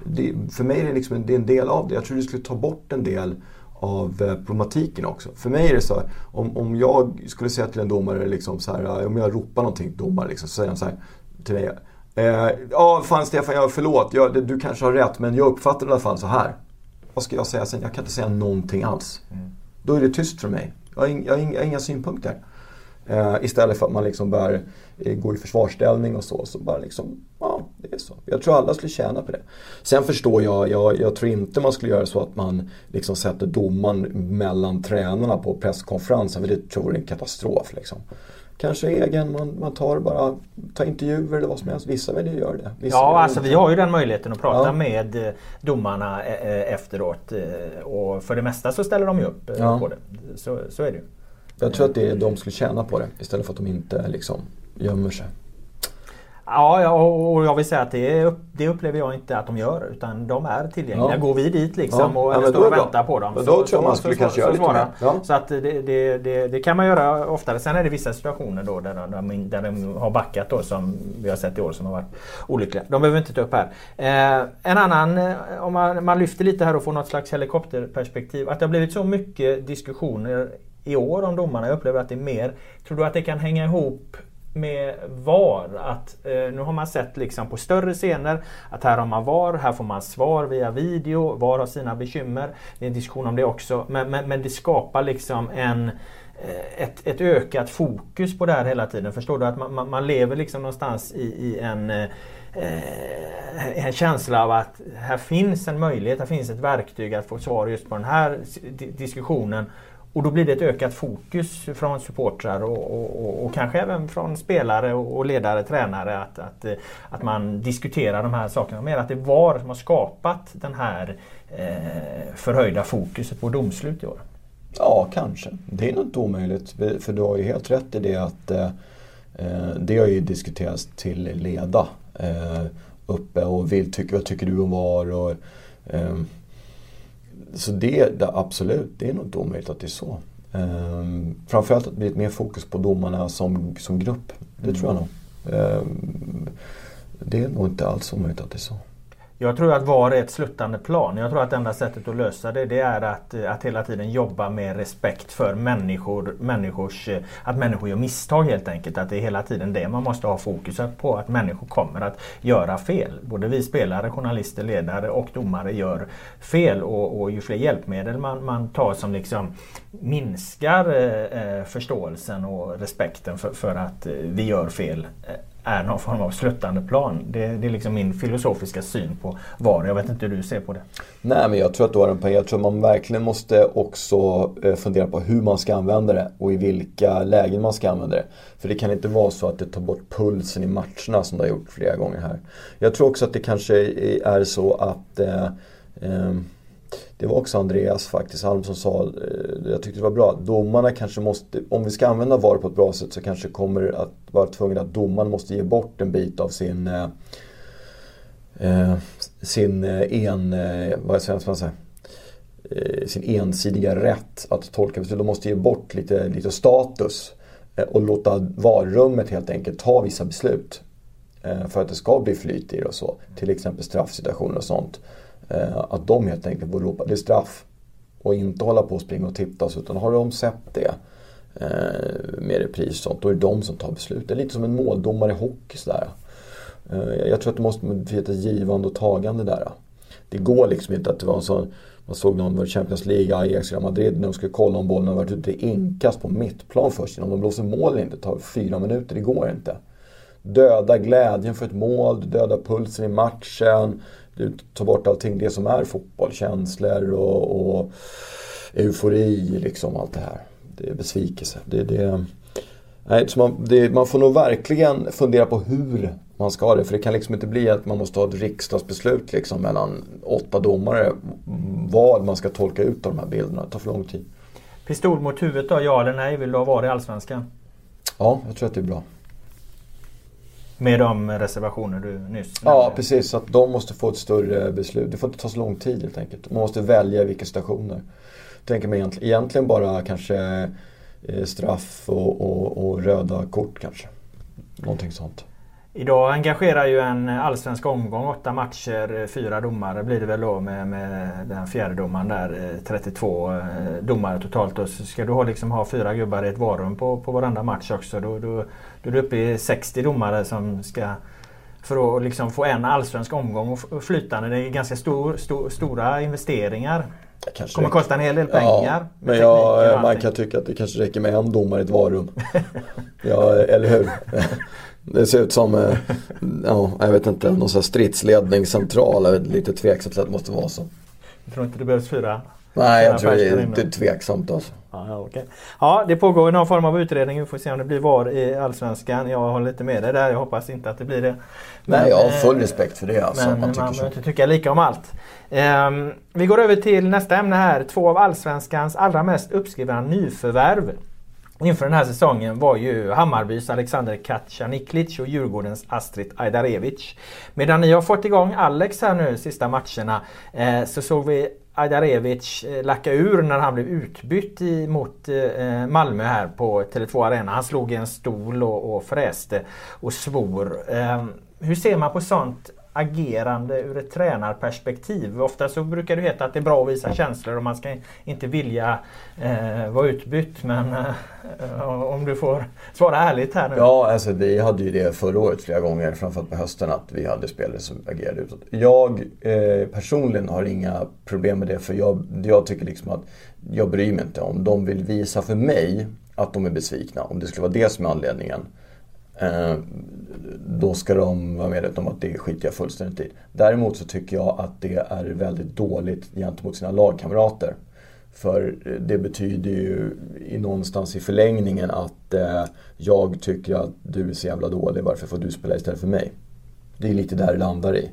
det, för mig är det, liksom en, det är en del av det. Jag tror det skulle ta bort en del av eh, problematiken också. För mig är det så här, om, om jag skulle säga till en domare, liksom så här, om jag ropar någonting till domare, liksom, så säger han så här till mig. Eh, ja, fan Stefan, jag, förlåt, jag, du kanske har rätt, men jag uppfattar det i alla fall så här. Vad ska jag säga sen? Jag kan inte säga någonting alls. Mm. Då är det tyst för mig. Jag har, in, jag har, jag har inga synpunkter. Eh, istället för att man liksom bör eh, gå i försvarsställning och så. Så bara liksom, ja, det är så. Jag tror alla skulle tjäna på det. Sen förstår jag, jag, jag tror inte man skulle göra så att man liksom sätter domaren mellan tränarna på presskonferensen. För det tror jag är en katastrof. Liksom. Kanske egen, man, man tar bara tar intervjuer eller vad som helst. Vissa väljer att göra det. Vissa ja, alltså vi har ju den möjligheten att prata ja. med eh, domarna efteråt. Och för det mesta så ställer de ju upp ja. på det. Så, så är det ju. Jag tror att det är, de skulle tjäna på det istället för att de inte liksom gömmer sig. Ja, och jag vill säga att det, det upplever jag inte att de gör. Utan de är tillgängliga. Ja. Går vi dit liksom och ja, står och väntar på dem. Men då så, tror jag man skulle så, kanske så, göra lite mer. Ja. Så att det, det, det, det, kan man göra oftare. Sen är det vissa situationer då där de, där de har backat då som vi har sett i år som har varit olyckliga. De behöver vi inte ta upp här. Eh, en annan, eh, om man, man lyfter lite här och får något slags helikopterperspektiv. Att det har blivit så mycket diskussioner i år om domarna. Jag upplever att det är mer. Tror du att det kan hänga ihop med VAR. Att, eh, nu har man sett liksom på större scener att här har man VAR, här får man svar via video. VAR har sina bekymmer. Det är en diskussion om det också. Men, men, men det skapar liksom en eh, ett, ett ökat fokus på det här hela tiden. Förstår du? Att man, man, man lever liksom någonstans i, i en eh, en känsla av att här finns en möjlighet, här finns ett verktyg att få svar just på den här diskussionen. Och då blir det ett ökat fokus från supportrar och, och, och, och kanske även från spelare och ledare, tränare att, att, eh, att man diskuterar de här sakerna mer. Att det var som har skapat den här eh, förhöjda fokuset på domslut i år. Ja, kanske. Det är nog inte omöjligt. För du har ju helt rätt i det att eh, eh, det har ju diskuterats till leda eh, uppe och vill, tycker, vad tycker du om VAR? Och, eh, så det, det, absolut, det är nog inte omöjligt att det är så. Um, framförallt att det blir mer fokus på domarna som, som grupp. Det tror jag nog. Um, det är nog inte alls omöjligt att det är så. Jag tror att VAR är ett sluttande plan. Jag tror att enda sättet att lösa det, det är att, att hela tiden jobba med respekt för människor, människors, att människor gör misstag helt enkelt. Att det är hela tiden det man måste ha fokuset på. Att människor kommer att göra fel. Både vi spelare, journalister, ledare och domare gör fel. Och, och ju fler hjälpmedel man, man tar som liksom minskar eh, eh förståelsen och respekten för, för att eh, vi gör fel eh, är någon form av sluttande plan. Det, det, är liksom min filosofiska syn på VAR. Jag vet inte hur du ser på det. Nej, men jag tror att du har en poäng. Jag tror att man verkligen måste också eh, fundera på hur man ska använda det och i vilka lägen man ska använda det. För det kan inte vara så att det tar bort pulsen i matcherna som det har gjort flera gånger här. Jag tror också att det kanske är så att eh, eh, det var också Andreas faktiskt, Alm som sa, eh, jag tyckte det var bra, domarna kanske måste, om vi ska använda VAR på ett bra sätt så kanske kommer att vara tvungen att domaren måste ge bort en bit av sin eh, eh sin eh, en, vad ska man säga, sin ensidiga rätt att tolka beslut. De måste ge bort lite, lite status och låta varummet helt enkelt ta vissa beslut. För att det ska bli flyt i det och så. Till exempel straffsituationer och sånt. Eh, att de helt enkelt får ropa, det är straff. Och inte hålla på och springa och tittas utan har de sett det eh, med repris och sånt, då är det de som tar beslut. Det är lite som en måldomare i hockey sådär. Eh, jag tror att det måste bli ett givande och tagande där. Det går liksom inte att det var en sån man såg någon i Champions League, Ajax, Real Madrid när de skulle kolla om bollen har varit ute i inkast på mittplan först. Om de blåser mål eller inte tar fyra minuter, det går inte. Döda glädjen för ett mål, döda pulsen i matchen. Du tar bort allting det som är fotboll, känslor och, och eufori, liksom allt det här. Det är besvikelse. Det, det, nej, så man, det, man får nog verkligen fundera på hur man ska ha det. För det kan liksom inte bli att man måste ha ett riksdagsbeslut liksom mellan åtta domare. Vad man ska tolka ut av de här bilderna. Det tar för lång tid. Pistol mot huvudet då, ja eller nej? Vill du ha VAR i Allsvenskan? Ja, jag tror att det är bra. Med de reservationer du nyss nämnde? Ja, precis. Att de måste få ett större beslut. Det får inte ta så lång tid helt enkelt. Man måste välja vilka stationer. Tänker mig egentligen bara kanske eh, straff och, och, och röda kort kanske. Någonting sånt. Idag engagerar ju en allsvensk omgång, åtta matcher, fyra domare blir det väl då med, med den fjärde domaren där. 32 eh, domare totalt. Och ska du ha, liksom, ha fyra gubbar i ett varum på, på varenda match också. Då, då, då är du uppe i 60 domare som ska för att liksom få en allsvensk omgång flytande. Det är ganska stor, stor, stora investeringar. Det kommer kosta en hel del pengar. Ja, men jag, man kan tycka att det kanske räcker med en domare i ett varum. ja, eller hur? Det ser ut som, eh, ja, jag vet inte, någon sån här stridsledningscentral. Lite tveksamt att det måste vara så. Jag tror inte det behövs fyra? Nej, jag tror det är, tveksamt alltså. Ja, okay. ja, det pågår någon form av utredning. Vi får se om det blir VAR i Allsvenskan. Jag har lite med det där. Jag hoppas inte att det blir det. Men, Nej, jag har full eh, respekt för det. Alltså, men man, man behöver inte tycka lika om allt. Um, vi går över till nästa ämne här. Två av Allsvenskans allra mest uppskrivna nyförvärv inför den här säsongen var ju Hammarbys Alexander Kacaniklic och Djurgårdens Astrid Ajdarevic. Medan ni har fått igång Alex här nu sista matcherna eh, så såg vi Ajdarevic eh, lacka ur när han blev utbytt i, mot eh, eh, Malmö här på Tele2 Arena. Han slog i en stol och, och fräste och svor. Eh, hur ser man på sånt agerande ur ett tränarperspektiv. Ofta så brukar det heta att det är bra att visa känslor och man ska inte vilja eh, vara utbytt. Men eh, om du får svara ärligt här nu. Ja, alltså vi hade ju det förra året flera gånger, framförallt på hösten, att vi hade spelare som agerade utåt. Jag eh, personligen har inga problem med det för jag, jag tycker liksom att jag bryr mig inte. Om de vill visa för mig att de är besvikna, om det skulle vara det som är anledningen Eh, Eh, då ska de vara medvetna om att det skiter jag fullständigt i. Däremot så tycker jag att det är väldigt dåligt gentemot sina lagkamrater. För eh, det betyder ju i någonstans i förlängningen att eh, jag tycker att du är så jävla dålig, varför får du spela istället för mig? Det är lite där det landar i.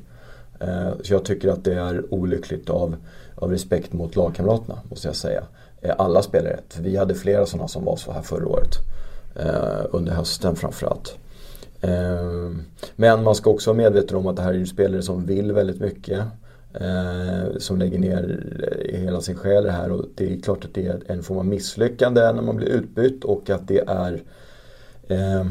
Eh, så jag tycker att det är olyckligt av, av respekt mot lagkamraterna, måste jag säga. Eh, alla spelar rätt, för vi hade flera sådana som var så här förra året. Eh, under hösten framförallt. Eh, men man ska också vara medveten om att det här är spelare som vill väldigt mycket. Eh, som lägger ner eh, hela sin själ i det här och det är klart att det är en form av misslyckande när man blir utbytt och att det är eh,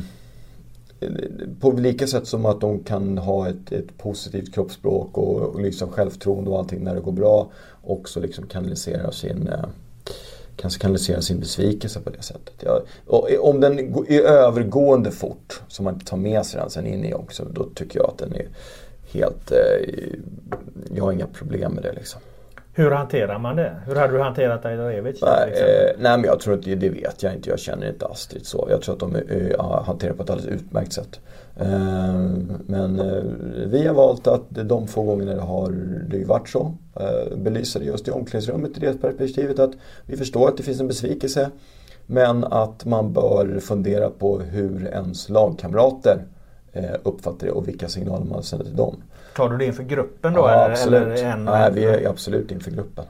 på lika sätt som att de kan ha ett, ett positivt kroppsspråk och, och liksom självförtroende och allting när det går bra också liksom kanalisera sin eh, kanske kanalisera sin besvikelse på det sättet. Jag, om den är övergående fort, så man inte tar med sig den sen in i också, då tycker jag att den är helt... Eh, jag har inga problem med det liksom. Hur hanterar man det? Hur hade du hanterat Ajdarevic? Nej, eh, nej men jag tror att det, vet jag inte. Jag känner inte Astrid så. Jag tror att de eh, hanterar det på ett alldeles utmärkt sätt. Eh, men eh, vi har valt att de få gånger det har det varit så. Eh, belysa det just i omklädningsrummet i det perspektivet att vi förstår att det finns en besvikelse. Men att man bör fundera på hur ens lagkamrater eh, uppfattar det och vilka signaler man sänder till dem. Tar du det inför gruppen då? Ja, eller, absolut. Eller en... Nej, vi är absolut inför gruppen.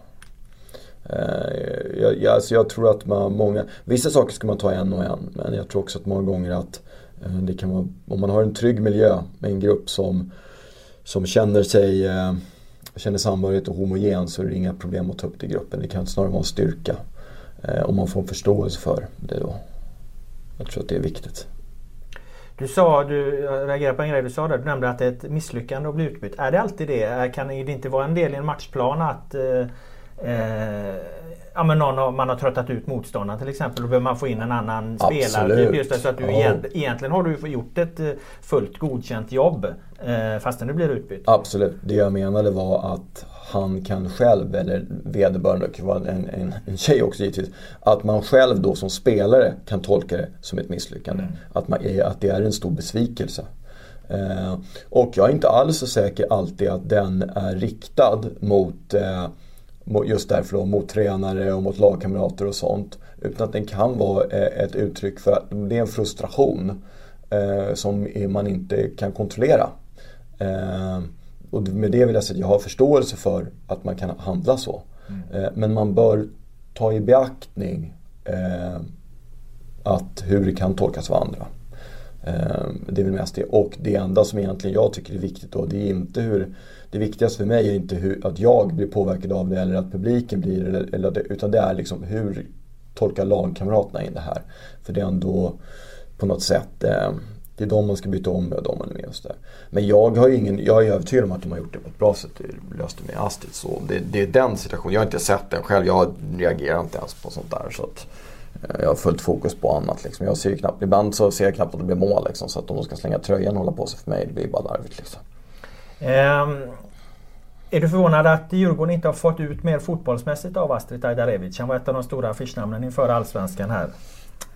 Eh, jag, jag, alltså jag tror att man, många, vissa saker ska man ta en och en. Men jag tror också att många gånger att eh, det kan vara, om man har en trygg miljö med en grupp som som känner sig eh, känner samhörighet och homogen så är det inga problem att ta upp det i gruppen. Det kan snarare vara en styrka. Om man får en förståelse för det då. Jag tror att det är viktigt. Du sa, du reagerade på en grej du sa där. Du nämnde att det är ett misslyckande att bli utbytt. Är det alltid det? Kan det inte vara en del i en matchplan att eh, eh, ja, men någon man har tröttat ut motståndaren till exempel. Då behöver man få in en annan Absolut. spelare. Just det, så att du Ja. egent, egentligen har du gjort ett eh, fullt godkänt jobb fastän du blir utbytt. Absolut. Det jag menade var att han kan själv, eller vederbörande, kan vara en, en, en tjej också givetvis, att man själv då som spelare kan tolka det som ett misslyckande. Att, man, att det är en stor besvikelse. Eh, och jag är inte alls så säker alltid att den är riktad mot eh, just därför då, mot tränare och mot lagkamrater och sånt. Utan att den kan vara eh, ett uttryck för att det är en frustration eh, som man inte kan kontrollera. Eh, och med det vill jag säga att jag har förståelse för att man kan handla så. Eh, men man bör ta i beaktning eh, att hur det kan tolkas av andra. Det är väl mest det. Och det enda som egentligen jag tycker är viktigt då, det är inte hur Det viktigaste för mig är inte hur, att jag blir påverkad av det eller att publiken blir eller, eller det, utan det är liksom hur tolkar lagkamraterna in det här. För det är ändå på något sätt det är de man ska byta om med och de man är med och sådär. Men jag har ingen, jag är övertygad om att de har gjort det på ett bra sätt. Det löste med Astrid. Så det, det är den situationen. Jag har inte sett den själv. Jag reagerar inte ens på sånt där. Så att, eh, jag har fullt fokus på annat. Liksom. Jag ser ju knappt, ibland så ser jag knappt att det blir mål. Liksom. Så att om de ska slänga tröjan och hålla på sig för mig, det blir bara larvigt. Liksom. Um, är du förvånad att Djurgården inte har fått ut mer fotbollsmässigt av Astrid Ajdarevic? Han var ett av de stora affischnamnen inför Allsvenskan här.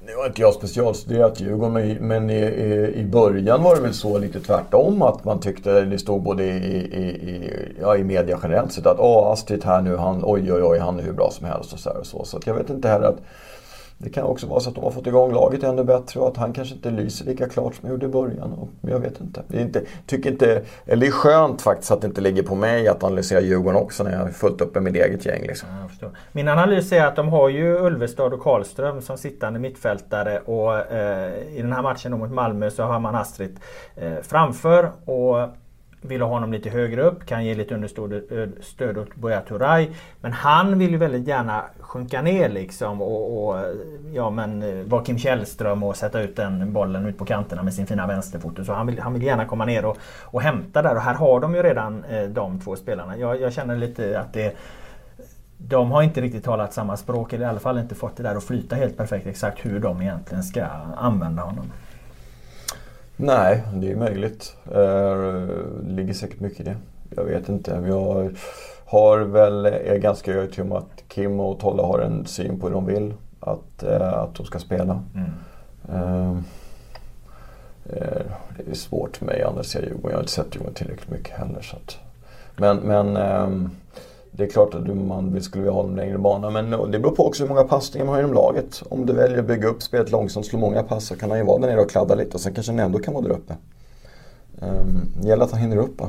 Nu har inte jag specialstuderat Djurgården men, i, i, i början var det väl så lite tvärtom att man tyckte det stod både i, i, i, ja, i media generellt sett att Åh, Astrid här nu, han, oj oj oj, han är hur bra som helst och så, här och så. Så att jag vet inte heller att det kan också vara så att de har fått igång laget ännu bättre och att han kanske inte lyser lika klart som han gjorde i början. Och jag vet inte. Det är, inte, tycker inte, eller det är skönt faktiskt att det inte ligger på mig att analysera Djurgården också när jag är fullt uppe med mitt eget gäng. Liksom. Ja, jag. Min analys är att de har ju Ulvestad och Karlström som sittande mittfältare och eh, i den här matchen mot Malmö så har man Astrid eh, framför och vill ha honom lite högre upp, kan ge lite understöd eh, åt Buya Turay. Men han vill ju väldigt gärna sjunka ner liksom och, och ja men eh, vara Kim Källström och sätta ut den bollen ut på kanterna med sin fina vänsterfot. Så han vill, han vill gärna komma ner och, och hämta där och här har de ju redan eh, de två spelarna. Jag, jag känner lite att det de har inte riktigt talat samma språk eller i alla fall inte fått det där att flyta helt perfekt exakt hur de egentligen ska använda honom. Nej, det är möjligt. Eh, Det ligger säkert mycket i det. Jag vet inte. Jag har väl, är ganska övertygad om att Kim och Tolle har en syn på hur de vill att, eh, att de ska spela. Eh, eh, Det är svårt för mig att analysera Djurgården. Jag har inte sett Djurgården tillräckligt mycket heller. Så att. Men, men ehm, det är klart att man vill- skulle vilja ha dem längre bana. Men det beror på också hur många passningar man har inom laget. Om du väljer att bygga upp spelet långsamt, slå många pass så kan han ju vara där nere och kladda lite och sen kanske han ändå kan vara där uppe. Um, det gäller att han hinner upp va?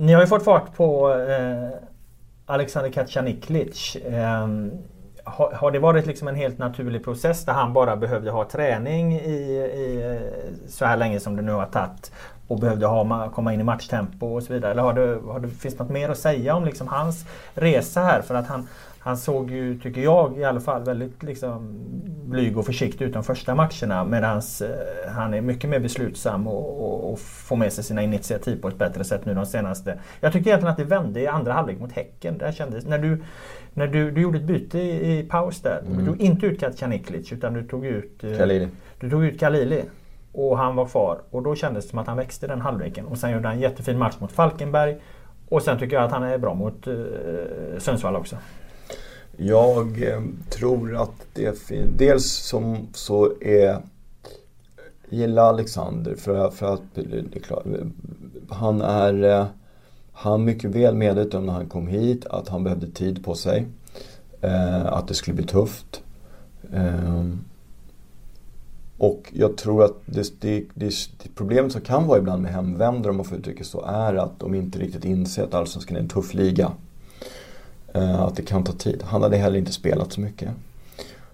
Ni har ju fått fart på eh, Alexander Kacaniklic. Eh, har, har det varit liksom en helt naturlig process där han bara behövde ha träning i, i eh, så här länge som det nu har tagit och behövde ha, komma in i matchtempo och så vidare? Eller har det, har det, finns det något mer att säga om liksom hans resa här? För att han, han såg ju, tycker jag i alla fall, väldigt liksom blyg och försiktig ut de första matcherna medan eh, han är mycket mer beslutsam och, och, och får med sig sina initiativ på ett bättre sätt nu de senaste. Jag tycker egentligen att det vände i andra halvlek mot Häcken. Där kändes, när du, när du, du gjorde ett byte i, i paus där. Du tog inte ut Kacaniklic utan du tog ut eh, Khalili. du tog ut Khalili och han var kvar och då kändes det som att han växte den halvleken. Och sen gjorde han en jättefin match mot Falkenberg. Och sen tycker jag att han är bra mot eh, Sundsvall också. Jag eh, tror att det finns, dels som så är gillar Alexander för, för att Han är klart, han är eh, han mycket väl medveten om när han kom hit att han behövde tid på sig. Eh, att det skulle bli tufft. Eh, och jag tror att det, det, det, det, problemet som kan vara ibland med hemvändare om man får uttrycka så är att de inte riktigt inser att Allsvenskan är en tuff liga. Eh, att det kan ta tid. Han hade heller inte spelat så mycket.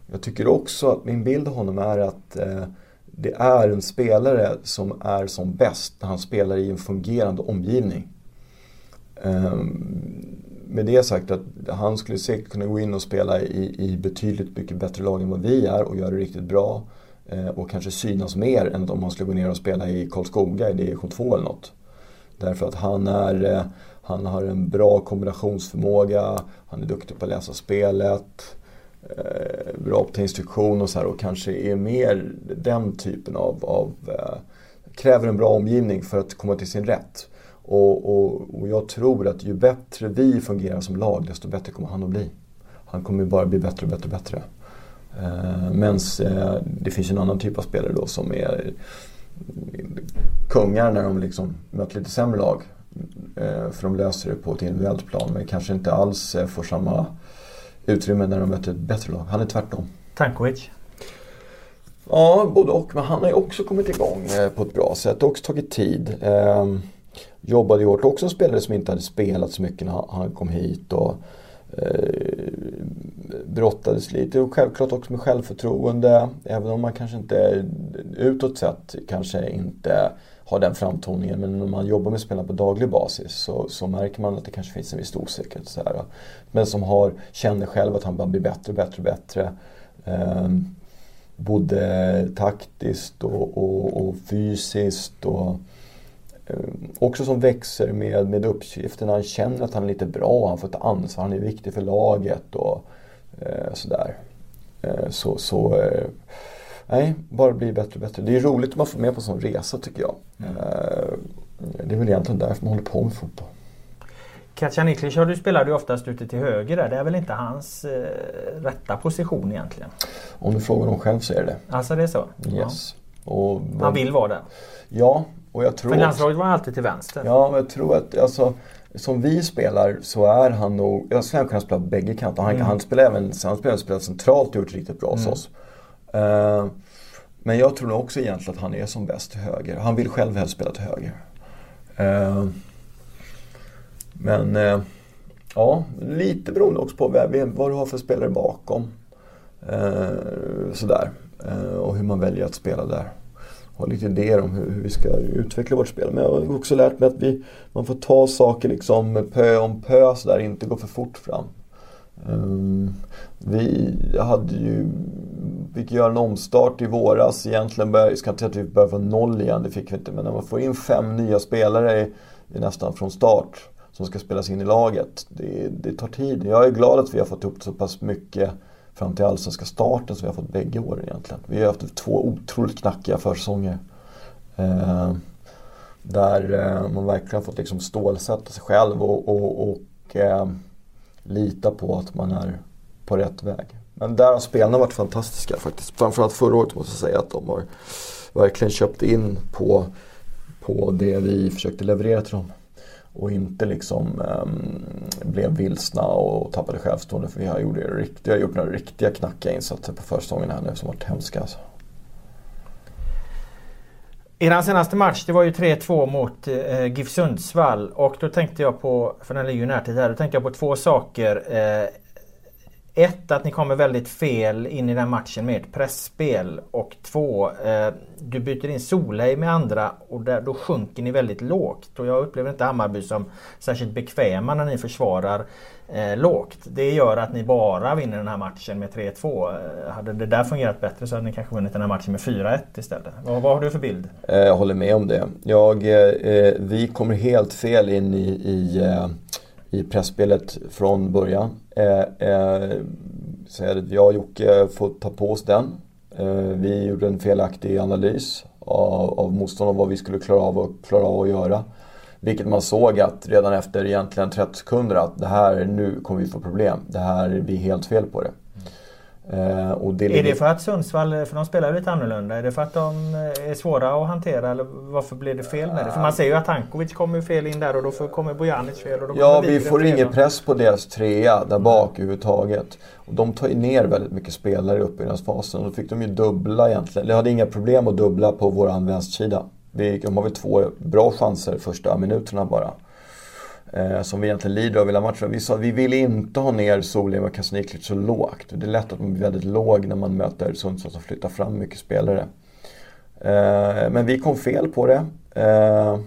Jag tycker också att min bild av honom är att eh, det är en spelare som är som bäst när han spelar i en fungerande omgivning. Ehm, med det sagt att han skulle säkert kunna gå in och spela i, i betydligt mycket bättre lag än vad vi är och göra det riktigt bra. Eh, och kanske synas mer än om han skulle gå ner och spela i Karlskoga i division 2 eller något. Därför att han, är, han har en bra kombinationsförmåga, han är duktig på att läsa spelet, eh, bra på att ta instruktion och så här och kanske är mer den typen av, av eh, kräver en bra omgivning för att komma till sin rätt. Och, och, och, jag tror att ju bättre vi fungerar som lag desto bättre kommer han att bli. Han kommer bara bli bättre och bättre och bättre. Eh, Men eh, det finns en annan typ av spelare då som är mm, kungar när de liksom möter lite sämre lag. Eh, för de löser det på ett individuellt plan men kanske inte alls får samma utrymme när de möter ett bättre lag. Han är tvärtom. Tankovic? Ja, både och. Men han har ju också kommit igång på ett bra sätt. Det har också tagit tid. Ehm, jobbade hårt. Också en spelare som inte hade spelat så mycket när han kom hit. Och, eh, brottades lite och självklart också med självförtroende. Även om man kanske inte utåt sett kanske inte har den framtoningen. Men när man jobbar med spelarna på daglig basis så, så märker man att det kanske finns en viss osäkerhet. Så här. Men som har, känner själv att han bara blir bättre och bättre och bättre. Eh, både taktiskt och, och, och fysiskt. Och, Eh, också som växer med, med uppgifterna. Han känner att han är lite bra, han får ta ansvar, han är viktig för laget och eh, sådär. Eh, så, så eh, nej, bara bli bättre och bättre. Det är roligt att man får med på en sån resa tycker jag. Mm. Eh, det är väl egentligen därför man håller på med fotboll. Kacaniklic spelade ju oftast ute till höger där. Det är väl inte hans eh, rätta position egentligen? Om du frågar honom själv så är det Alltså det är så? Yes. Ja. Och, han vill vara det? Ja, och jag tror För landslaget var alltid till vänster. Ja, men jag tror att alltså, som vi spelar så är han nog, jag skulle kunna spela på bägge kanter. Han, mm. han spelar även han spelar, spelar centralt och gjort riktigt bra mm. hos oss. Eh, men jag tror nog också egentligen att han är som bäst till höger. Han vill själv helst spela till höger. Eh, men eh, ja, lite beroende också på vad, du har för spelare bakom. sådär. och hur man väljer att spela där har lite idéer om hur, hur, vi ska utveckla vårt spel. Men jag har också lärt mig att vi, man får ta saker liksom pö om pö sådär, inte gå för fort fram. Um, vi hade ju, fick göra en omstart i våras. Egentligen började, jag ska inte säga att vi började från noll igen, det fick vi inte. Men när man får in fem nya spelare i, i nästan från start som ska spelas in i laget. Det, det tar tid. Jag är glad att vi har fått upp så pass mycket fram till allsvenska starten som vi har fått bägge åren egentligen. Vi har haft två otroligt knackiga försäsonger. Eh, där eh, man verkligen har fått liksom stålsätta sig själv och, och, och eh, lita på att man är på rätt väg. Men där har spelarna varit fantastiska faktiskt. Framförallt förra året måste jag säga att de har verkligen köpt in på, på det vi försökte leverera till dem och inte liksom um, blev vilsna och tappade självförtroende för vi har gjort, riktiga, gjort några riktiga knackiga insatser på försäsongen här nu som varit hemska. Alltså. Er senaste match det var ju 3-2 mot eh, GIF Sundsvall och då tänkte jag på, för den ligger ju närtid här, då tänkte jag på två saker. Eh, ett, att ni kommer väldigt fel in i den matchen med ert pressspel och två, eh, du byter in Solheim med andra och där, då sjunker ni väldigt lågt. Och jag upplever inte Hammarby som särskilt bekväma när ni försvarar eh, lågt. Det gör att ni bara vinner den här matchen med 3-2. Eh, hade det där fungerat bättre så hade ni kanske vunnit den här matchen med 4-1 istället. Vad, vad har du för bild? Eh, jag håller med om det. Jag, eh, eh, vi kommer helt fel in i, i eh, i pressspelet från början. Eh, eh, jag och Jocke får ta på oss den. Eh, vi gjorde en felaktig analys av, av motstånd och vad vi skulle klara av, och, klara av att göra. Vilket man såg att redan efter egentligen 30 sekunder att det här, nu kommer vi få problem. Det här, vi är helt fel på det. Eh, det är det för att Sundsvall, för de spelar lite annorlunda? Är det för att de eh, är svåra att hantera eller varför blir det fel med det? För man ser ju att Tankovic kommer fel in där och då kommer Bojanic fel. Och då ja, vi får ingen press på deras trea där bak överhuvudtaget. Och de tar ju ner väldigt mycket spelare i uppbyggnadsfasen. Och då fick de ju dubbla egentligen. De hade inga problem att dubbla på våran vänstersida. de har väl två bra chanser första minuterna bara eh, som vi egentligen lider av hela matchen. Vi sa att vi vill inte ha ner Solheim och Kasaniklic så lågt. Det är lätt att man blir väldigt låg när man möter Sundsvall som flyttar fram mycket spelare. Eh, men vi kom fel på det. Eh,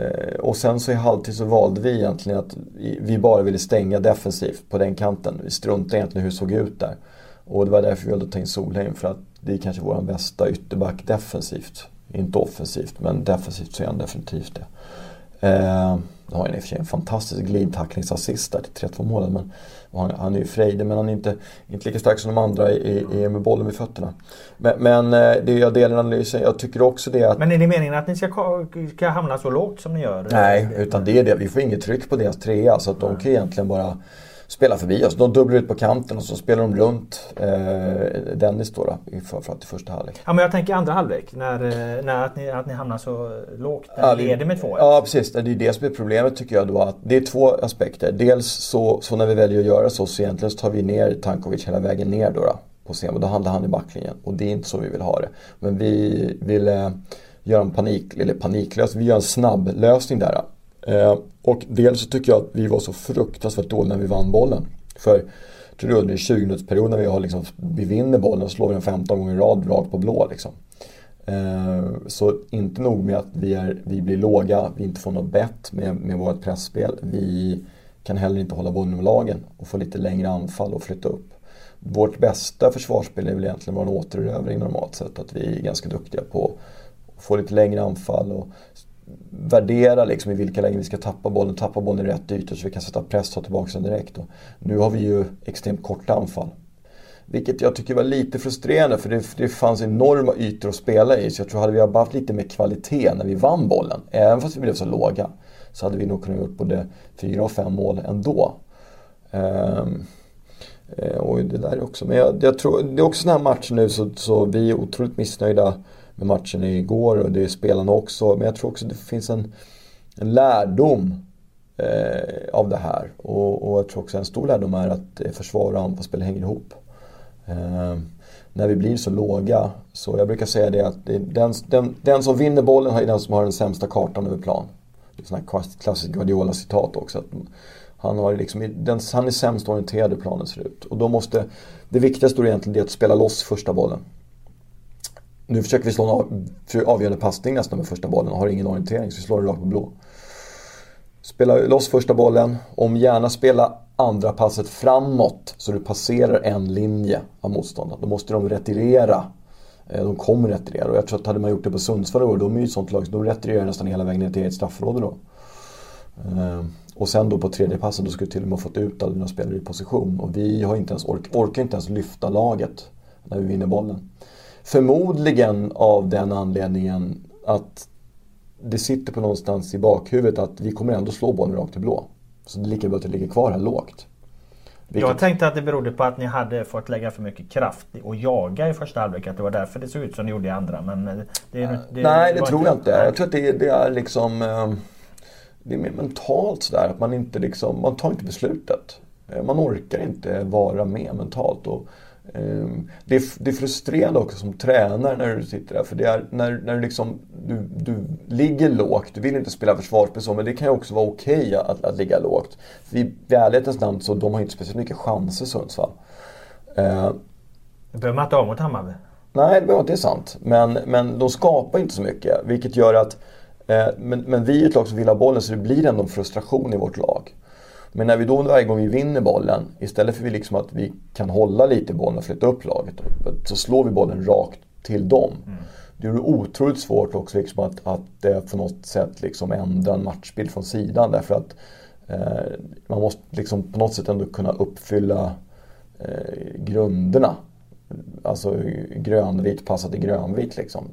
eh och sen så i halvtid så valde vi egentligen att vi bara ville stänga defensivt på den kanten. Vi struntade egentligen hur det såg ut där. Och det var därför vi valde att ta in Solheim för att det är kanske vår bästa ytterback defensivt. Inte offensivt men defensivt så är han definitivt det. Eh, nu har han i och för sig en fantastisk glidtacklingsassist där till 3-2 målet. Men han, han är ju frejdig men han är inte, inte lika stark som de andra i, i, med bollen vid fötterna. Men, men eh, det, jag delar analysen. Jag tycker också det att... Men är det meningen att ni ska, ska hamna så lågt som ni gör? Nej, utan det är det. Vi får inget tryck på deras trea så att de kan egentligen bara spelar förbi oss. De dubblar ut på kanten och så spelar de runt eh, Dennis då, då framförallt i första halvlek. Ja men jag tänker andra halvlek när, eh, när att, ni, att ni hamnar så lågt. Där ja, leder med 2 Ja precis, det är det som är problemet tycker jag då. Att det är två aspekter. Dels så, så när vi väljer att göra så, så egentligen så tar vi ner Tankovic hela vägen ner då. då på scen och då handlar han i backlinjen. Och det är inte så vi vill ha det. Men vi vill eh, göra en panik, eller paniklös, vi gör en snabb lösning där. Eh, och dels så tycker jag att vi var så fruktansvärt dåliga när vi vann bollen. För tror du under 20 minutsperiod när vi, har liksom, vi vinner bollen och slår vi den 15 gånger i rad rakt på blå. Liksom. Eh, så inte nog med att vi, är, vi blir låga, vi inte får något bett med, med vårt pressspel. Vi kan heller inte hålla bollen med lagen och få lite längre anfall och flytta upp. Vårt bästa försvarsspel är väl egentligen vår återerövring normalt sett. Att vi är ganska duktiga på att få lite längre anfall och värdera liksom i vilka lägen vi ska tappa bollen, tappa bollen i rätt ytor så vi kan sätta press och ta tillbaka den direkt. Och nu har vi ju extremt korta anfall. Vilket jag tycker var lite frustrerande för det, det fanns enorma ytor att spela i. Så jag tror hade vi haft lite mer kvalitet när vi vann bollen, även fast vi blev så låga, så hade vi nog kunnat gjort både fyra och fem mål ändå. Um, och det där också, men jag, jag tror, det är också sådana här matcher nu så, så vi är otroligt missnöjda med matchen igår och det är spelarna också. Men jag tror också det finns en, en lärdom eh, av det här. Och, och, jag tror också en stor lärdom är att eh, försvar och anfallsspel hänger ihop. Eh, när vi blir så låga, så jag brukar säga det att det den, den, den, som vinner bollen är den som har den sämsta kartan över plan. Det är sådana klassiskt Guardiola-citat också. Att han, har liksom, den, han är sämst orienterad hur planen ser ut. Och då måste, det viktigaste då egentligen är att spela loss första bollen. Nu försöker vi slå en avgörande passning nästan med första bollen och har ingen orientering så vi slår den rakt på blå. Spela loss första bollen, om gärna spela andra passet framåt så du passerar en linje av motståndaren. Då måste de retirera. Eh, de kommer retirera och jag tror att hade man gjort det på Sundsvall då, de är ju ett sånt lag så de retirerar nästan hela vägen ner till eget straffområde då. Eh, och sen då på tredje passet då skulle du till och med ha fått ut alla dina spelare i position och vi har inte ens ork orkar inte ens lyfta laget när vi vinner bollen. Förmodligen av den anledningen att det sitter på någonstans i bakhuvudet att vi kommer ändå slå bollen rakt i blå. Så det är lika bra att det ligger kvar här lågt. Vilket... Jag tänkte att det berodde på att ni hade fått lägga för mycket kraft och jaga i första halvlek. Att det var därför det såg ut som det gjorde i andra. Men det, det, det Nej, det tror jag inte. Jag tror att det, det är liksom... Eh, det är mer mentalt sådär. Att man inte liksom... Man tar inte beslutet. Eh, man orkar inte vara med mentalt. Och det är, det är frustrerande också som tränare när du sitter där. För det är när, när du, liksom, du, du ligger lågt, du vill inte spela försvarsspel så, men det kan ju också vara okej okay att, att ligga lågt. För I ärlighetens namn så de har inte speciellt mycket chanser Sundsvall. Eh, det behöver man inte ha mot Hammarby. Nej, det behöver det är sant. Men, men de skapar inte så mycket. Vilket gör att eh, men, men vi är ett lag som vill ha bollen så det blir ändå en frustration i vårt lag. Men när vi då varje gång vi vinner bollen, istället för liksom att vi kan hålla lite i bollen och flytta upp laget, så slår vi bollen rakt till dem. Mm. Det är otroligt svårt också liksom att, att eh, på något sätt liksom ändra en matchbild från sidan därför att eh, man måste liksom på något sätt ändå kunna uppfylla eh, grunderna. Alltså grönvit passat i grönvit liksom.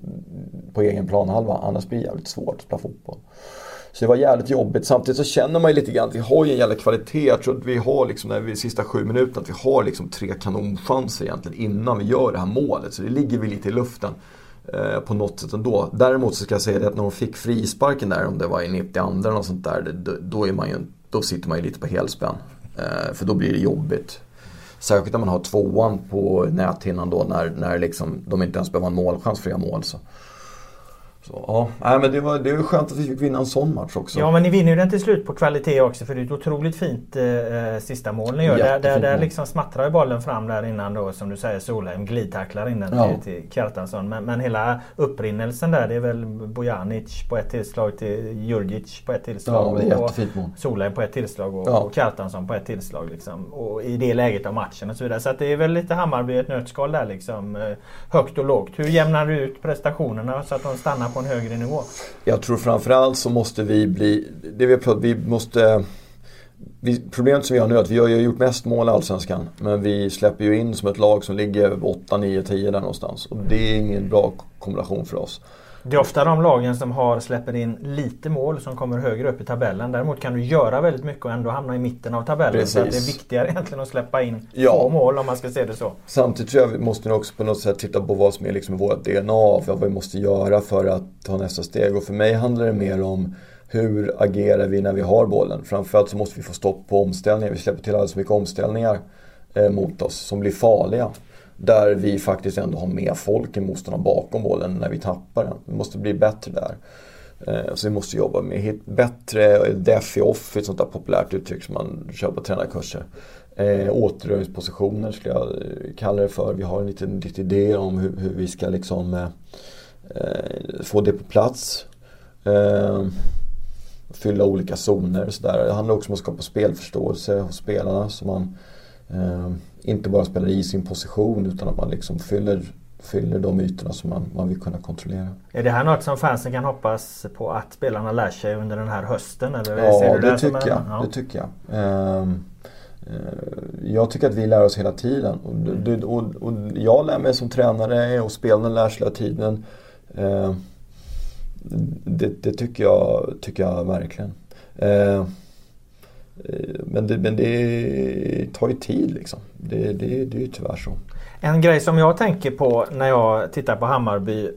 På egen planhalva. Annars blir det jävligt svårt att spela fotboll. Så det var jävligt jobbigt. Samtidigt så känner man ju lite grann att vi har ju en jävla kvalitet. Jag tror att vi har liksom, när vi sista sju minuterna, att vi har liksom tre kanonchanser egentligen innan vi gör det här målet. Så det ligger vi lite i luften eh, på något sätt ändå. Däremot så ska jag säga det att när de fick frisparken där, om det var i 92 eller något sånt där, då, då, är man ju, då sitter man ju lite på helspänn. Eh, för då blir det jobbigt. Särskilt när man har tvåan på näthinnan då när, när liksom, de inte ens behöver ha en målchans för att göra mål. Så. Så, ja, Nej, men det var, det var skönt att vi fick vinna en sån match också. Ja men ni vinner ju den till slut på kvalitet också för det är ett otroligt fint eh, sista mål ni gör. Där, där, där liksom smattrar ju bollen fram där innan då som du säger Solheim glidtacklar in den ja. till, till Kjartansson. Men, men hela upprinnelsen där det är väl Bojanic på ett tillslag till Jurgic på ett tillslag. Ja, och Solheim på ett tillslag och, ja. och Kjartansson på ett tillslag. Liksom. Och i det läget av matchen och så vidare. Så det är väl lite Hammarby i ett nötskal där liksom. Eh, högt och lågt. Hur jämnar du ut prestationerna så att de stannar på en högre nivå? Jag tror framförallt så måste vi bli, det vi pratat, vi måste vi, problemet som vi har nu är att vi har gjort mest mål i Allsvenskan. Men vi släpper ju in som ett lag som ligger 8, 9, 10 där någonstans. Och det är ingen bra kombination för oss. Det är ofta de lagen som har släpper in lite mål som kommer högre upp i tabellen. Däremot kan du göra väldigt mycket och ändå hamna i mitten av tabellen. Precis. Så det är viktigare egentligen att släppa in ja. få mål om man ska se det så. Samtidigt tror jag vi måste också på något sätt titta på vad som är liksom vårt DNA. Vad vi måste göra för att ta nästa steg. Och för mig handlar det mer om hur agerar vi när vi har bollen? Framförallt så måste vi få stopp på omställningar. Vi släpper till alldeles för mycket omställningar eh, mot oss som blir farliga. Där vi faktiskt ändå har med folk i motståndaren bakom bollen när vi tappar den. Vi måste bli bättre där. Eh, så vi måste jobba med bättre eh, def i off, ett sånt där populärt uttryck som man kör på tränarkurser. Eh, återrörelsepositioner skulle jag eh, kalla det för. Vi har en liten, liten idé om hur, hur vi ska liksom eh, få det på plats. Eh, fylla olika zoner. och sådär. Det handlar också om att skapa spelförståelse hos spelarna. Så man eh, inte bara spelar i sin position utan att man liksom fyller, fyller de ytorna som man, man vill kunna kontrollera. Är det här något som fansen kan hoppas på att spelarna lär sig under den här hösten? Eller ja, det, det tycker en, jag. Ja. det tycker jag. Eh, jag tycker att vi lär oss hela tiden. Och, och, och jag lär mig som tränare och spelarna lär sig hela tiden. Eh, det, det, tycker, jag, tycker jag verkligen. Eh, Eh, men det, men det tar ju tid liksom. Det, det, det är ju tyvärr så. En grej som jag tänker på när jag tittar på Hammarby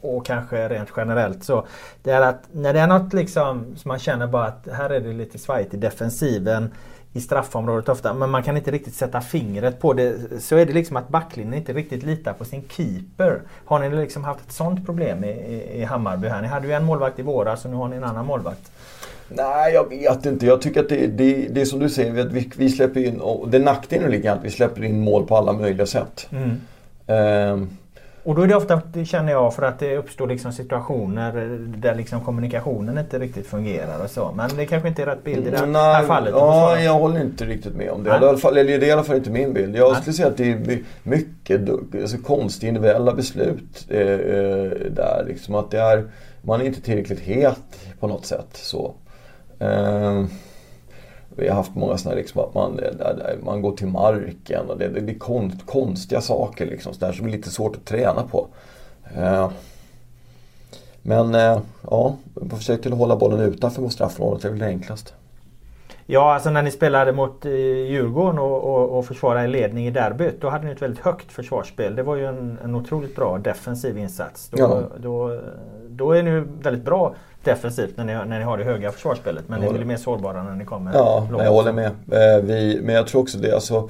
och kanske rent generellt så Det är att när det är något liksom som man känner bara att här är det lite svajigt i defensiven i straffområdet ofta. Men man kan inte riktigt sätta fingret på det. Så är det liksom att backlinjen inte riktigt litar på sin keeper. Har ni liksom haft ett sånt problem i, i, i Hammarby här? Ni hade ju en målvakt i våras och nu har ni en annan målvakt. Nej, jag vet inte. Jag tycker att det, det, det är som du säger, att vi, vi släpper in, och det nackdelen ligger att vi släpper in mål på alla möjliga sätt. Mm. Um, och då är det ofta, känner jag, för att det uppstår liksom situationer där liksom kommunikationen inte riktigt fungerar och så. Men det kanske inte är rätt bild i det här, Nej, här fallet. Ja, jag håller inte riktigt med om det. I alla fall, eller det är i alla fall inte min bild. Jag Nej. skulle säga att det är mycket alltså, konstiga individuella beslut eh, eh, där. Liksom att det är, man är inte tillräckligt het på något sätt. så. Eh, vi har haft många sådana liksom att man, man går till marken och det, det, det är konst, konstiga saker liksom, där, som är lite svårt att träna på. Eh, men eh, ja, man försökte hålla bollen utanför straffområdet, det är väl det enklaste. Ja, alltså när ni spelade mot eh, Djurgården och, och, och försvarade ledning i derbyt. Då hade ni ett väldigt högt försvarsspel. Det var ju en, en otroligt bra defensiv insats. Då, ja. då, då är ni väldigt bra defensivt när ni, när ni har det höga försvarsspelet. Men ni blir mer sårbara när ni kommer Ja, jag håller med. Eh, vi, men jag tror också det. Alltså,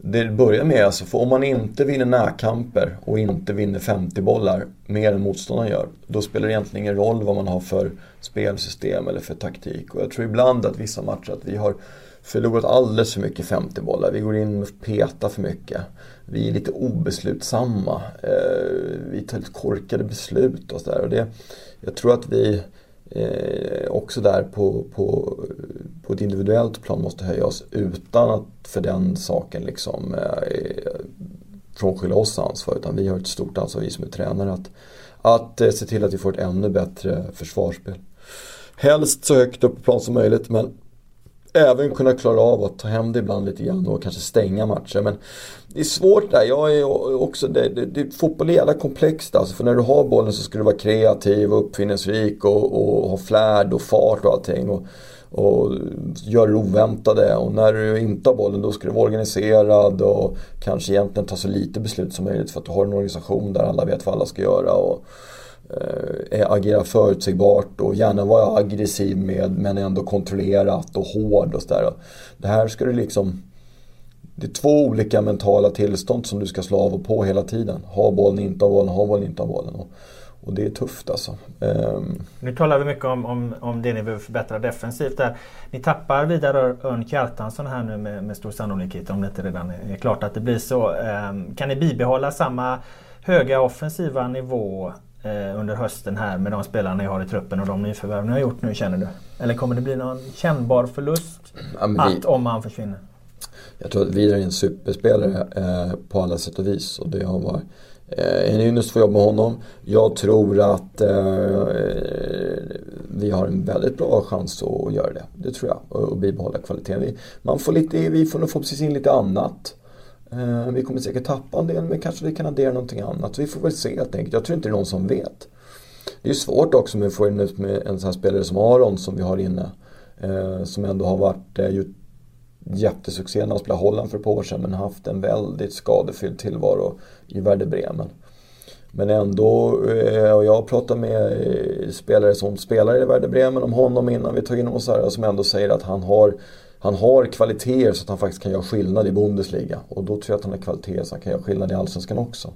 det börjar med alltså, för om man inte vinner närkamper och inte vinner 50 bollar mer än motståndaren gör. Då spelar det egentligen ingen roll vad man har för spelsystem eller för taktik. Och jag tror ibland att vissa matcher att vi har förlorat alldeles för mycket 50 bollar. Vi går in och petar för mycket. Vi är lite obeslutsamma. Eh, vi tar lite korkade beslut och sådär. Jag tror att vi eh, också där på, på, på ett individuellt plan måste höja oss utan att för den saken liksom eh, frånskilja oss ansvar. Utan vi har ett stort ansvar, vi som är tränare, att, att eh, se till att vi får ett ännu bättre försvarsspel. Helst så högt upp på plan som möjligt men även kunna klara av att ta hem det ibland lite grann och kanske stänga matcher. Men det är svårt där. Jag är också, det, det, det, fotboll är jävla komplext alltså. För när du har bollen så ska du vara kreativ och uppfinningsrik och, och ha flärd och fart och allting. Och, och gör det oväntade. Och när du inte har bollen då ska du vara organiserad och kanske egentligen ta så lite beslut som möjligt för att du har en organisation där alla vet vad alla ska göra. Och, Eh, agera förutsägbart och gärna vara aggressiv med men ändå kontrollerat och hård och sådär. Det här ska du liksom det är två olika mentala tillstånd som du ska slå av och på hela tiden. Ha bollen, inte ha bollen, ha bollen, inte ha bollen. Och, och det är tufft alltså. Um... Nu talar vi mycket om, om, om det ni behöver förbättra defensivt där. Ni tappar vidare Örn Kjartansson här nu med, med stor sannolikhet om det inte redan är klart att det blir så. Um, kan ni bibehålla samma höga offensiva nivå under hösten här med de spelarna ni har i truppen och de nyförvärv ni har gjort nu känner du? Eller kommer det bli någon kännbar förlust ja, vi, att om han försvinner? Jag tror att Vidar är en superspelare eh, på alla sätt och vis och det har varit eh, en ynnest att få jobba med honom. Jag tror att eh, vi har en väldigt bra chans att göra det. Det tror jag. Och, och bibehålla kvaliteten. Vi, man får lite, vi får nog få precis in lite annat. Eh, vi kommer säkert tappa en del men kanske vi kan addera någonting annat. Vi får väl se helt enkelt. Jag tror inte det är någon som vet. Det är svårt också med att få in med en sån här spelare som Aron som vi har inne. Eh, som ändå har varit eh, gjort jättesuccé när han spelade Holland för ett par år sedan men haft en väldigt skadefylld tillvaro i Werder Bremen. Men ändå, och jag har pratat med spelare som spelar i Werder Bremen om honom innan vi tog in honom så här, som ändå säger att han har han har kvaliteter så att han faktiskt kan göra skillnad i Bundesliga. Och då tror jag att han har kvaliteter så att han kan göra skillnad i Allsvenskan också.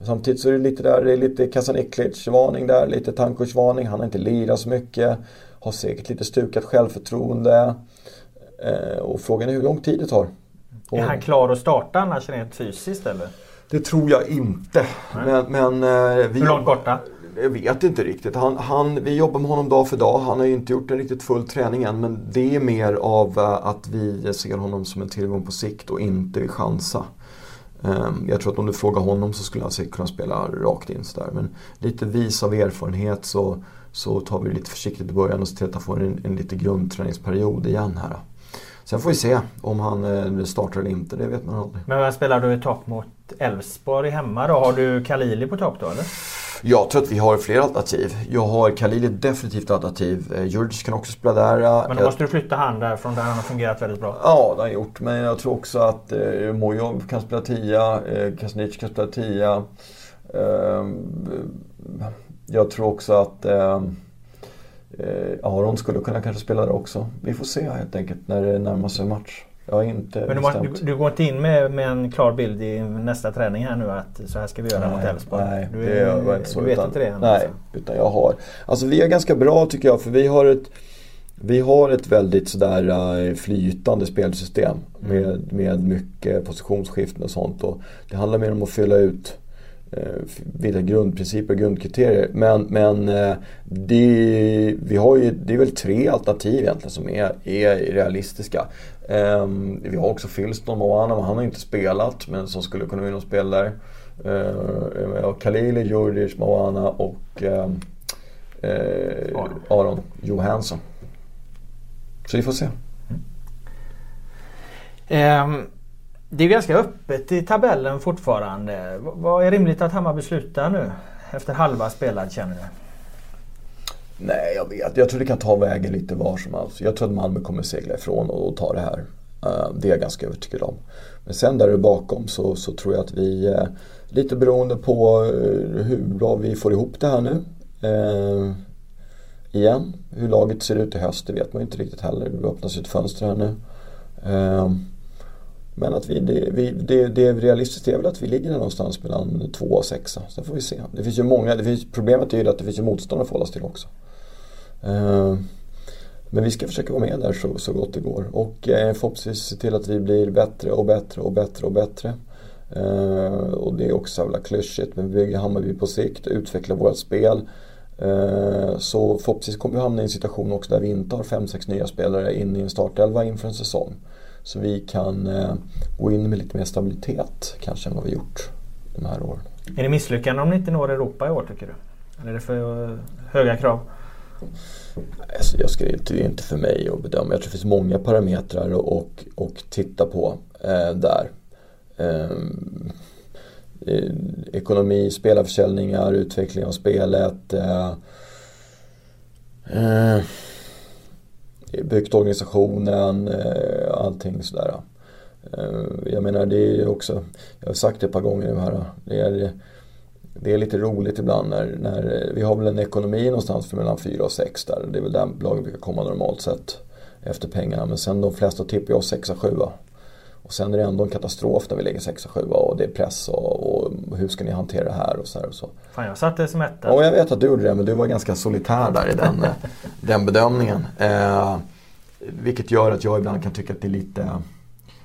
Samtidigt så är det lite där, det är lite Kasaniklic-varning där, lite Tankovic-varning. Han har inte lirat så mycket. Har säkert lite stukat självförtroende. Eh, och frågan är hur lång tid det tar. Och, är han klar att starta annars rent fysiskt eller? Det tror jag inte. Men, men, eh, vi, hur långt borta? Jag vet inte riktigt. Han, han, vi jobbar med honom dag för dag. Han har ju inte gjort en riktigt full träning än. Men det är mer av eh, att vi ser honom som en tillgång på sikt och inte vill chansa. Ehm, jag tror att om du frågar honom så skulle han säkert kunna spela rakt in sådär. Men lite vis av erfarenhet så, så tar vi det lite försiktigt i början och ser till att han får en, en lite grundträningsperiod igen här. Sen får vi se om han eh, startar eller inte, det vet man aldrig. Men vem spelar du i topp mot Elfsborg hemma då? Har du Kalili på topp då eller? Jag tror att vi har fler alternativ. Jag har Kalili definitivt alternativ. Eh, Djurdjic kan också spela där. Men då måste du flytta han därifrån där han har fungerat väldigt bra. Ja, det har han gjort. Men jag tror också att eh, Mojov kan spela tia. Eh, Kasnic kan spela tia. Eh, jag tror också att eh, eh, Aron skulle kunna kanske spela där också. Vi får se helt enkelt när det närmar sig match. Jag har inte Men du, du, du, går inte in med, med en klar bild i nästa träning här nu att så här ska vi göra nej, mot Elfsborg? Nej, du, det var inte så. Du vet inte det än? Nej, alltså. utan jag har. Alltså vi är ganska bra tycker jag för vi har ett vi har ett väldigt sådär eh, flytande spelsystem mm. med, med mycket positionsskiften och sånt. Och det handlar mer om att fylla ut eh, vissa grundprinciper och grundkriterier. Men, men eh, det, vi har ju, det är väl tre alternativ egentligen som är, är realistiska. Um, vi har också Filston Moana, men han har inte spelat men som skulle kunna vinna spel där. Uh, Khalili, Djurdjic, Moana och uh, Aron. Aron Johansson. Så vi får se. Mm. Um, det är ganska öppet i tabellen fortfarande. Vad är rimligt att Hammarby slutar nu? Efter halva spelad känner du? Nej, jag vet. Jag tror det kan ta vägen lite var som helst. Jag tror att Malmö kommer segla ifrån och ta det här. Eh, det är jag ganska övertygad om. Men sen där bakom så, så tror jag att vi, eh, lite beroende på eh, hur bra vi får ihop det här nu. Eh, igen, hur laget ser ut i höst det vet man inte riktigt heller. Det öppnas ett fönster här nu. Eh, men att vi, det, vi, det, det realistiskt är väl att vi ligger någonstans mellan två och sexa. Sen får vi se. Det finns ju många, det finns, problemet är ju att det finns ju motstånd att förhålla sig till också. Eh, men vi ska försöka vara med där så, så gott det går och eh, förhoppningsvis se till att vi blir bättre och bättre och bättre och bättre. Eh, och det är också jävla klyschigt men vi bygger Hammarby på sikt, utvecklar vårt spel. Eh, så förhoppningsvis kommer vi hamna i en situation också där vi inte har 5-6 nya spelare in i en startelva inför en säsong. Så vi kan eh, gå in med lite mer stabilitet kanske än vad vi gjort de här åren. Är det misslyckande om ni inte når Europa i år tycker du? Eller är det för höga krav? Alltså jag ska, det är inte för mig att bedöma. Jag tror det finns många parametrar och, och titta på eh, där. Ehm, eh, ekonomi, spelarförsäljningar, utveckling av spelet. Eh, eh, byggt organisationen, eh, allting sådär. Eh, jag menar det är också, jag har sagt det ett par gånger nu här. Det är, det är lite roligt ibland när, när eh, vi har väl en ekonomi någonstans för mellan 4 och 6 där. Det är väl där bolagen brukar komma normalt sett efter pengarna. Men sen de flesta tippar jag 6 7 och sen är det ändå en katastrof när vi lägger 6 7 och det är press och, och, hur ska ni hantera det här och så här och så. Fan jag satte som etta. Ja jag vet att du gjorde det men du var ganska solitär där i den, den bedömningen. Eh, vilket gör att jag ibland kan tycka att det är lite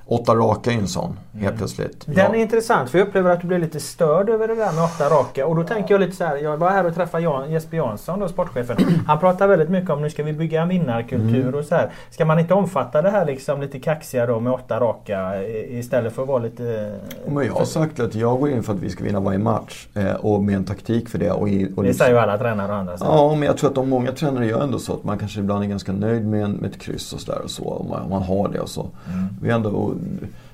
Åtta raka är en sån, helt mm. plötsligt. Den ja. är intressant för jag upplever att du blir lite störd över det där med åtta raka. Och då tänker jag lite så här, jag var här och träffade Jan, Jesper Jansson, då, sportchefen. Han pratar väldigt mycket om nu ska vi bygga en vinnarkultur mm. och så här. Ska man inte omfatta det här liksom lite kaxiga då med åtta raka istället för att vara lite... Men jag har sagt att jag går in för att vi ska vinna varje match eh, och med en taktik för det. Och, och det säger ju alla tränare och andra. Så. Ja, men jag tror att de många tränare gör ändå så att man kanske ibland är ganska nöjd med, en, med ett kryss och sådär och så. Om man, man har det och så. Mm. Vi ändå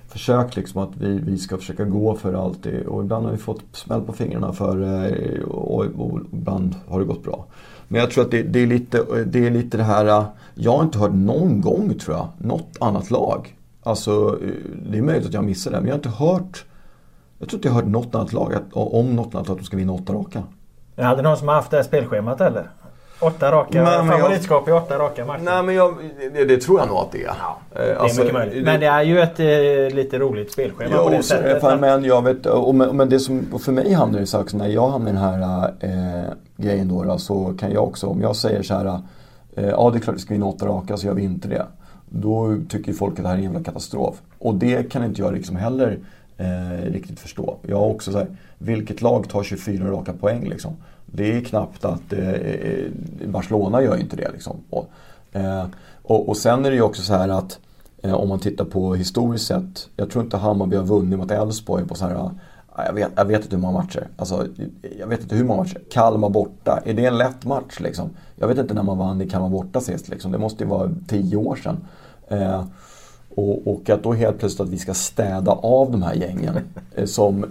försökt liksom att vi, vi ska försöka gå för alltid och ibland har vi fått smäll på fingrarna för eh, och, och ibland har det gått bra. Men jag tror att det, det, är lite, det är lite det här, eh, jag har inte hört någon gång tror jag, något annat lag. Alltså eh, det är möjligt att jag missar det men jag har inte hört jag tror inte jag har hört något annat lag att, om något annat lag att de ska vinna åtta raka. Jag hade någon som har haft det här spelschemat eller? Åtta raka, men, favoritskap i åtta raka matcher. Nej men jag, det, det, tror jag nog att det är. Ja, det är alltså, mycket möjligt. Men det är ju ett eh, lite roligt spelschema jo, på det sättet. Fan, men jag vet, och, men det som för mig hamnar så också när jag hamnar i den här eh, grejen då, då, så kan jag också, om jag säger så här. Eh, ja det är klart vi ska vinna åtta raka så gör vi inte det. Då tycker folk att det här är en jävla katastrof. Och det kan inte jag liksom heller eh, riktigt förstå. Jag har också så här, vilket lag tar 24 raka poäng liksom? Det är knappt att eh, eh Barcelona gör inte det. Liksom. Och, eh, och, och, sen är det ju också så här att eh, om man tittar på historiskt sett. Jag tror inte Hammarby har vunnit mot Elfsborg på så här eh, jag vet, jag vet inte hur många matcher. Alltså, jag vet inte hur många matcher. Kalmar borta. Är det en lätt match liksom? Jag vet inte när man vann i Kalmar borta sist. Liksom. Det måste ju vara tio år sedan. Eh, och, och, att då helt plötsligt att vi ska städa av de här gängen. Eh, som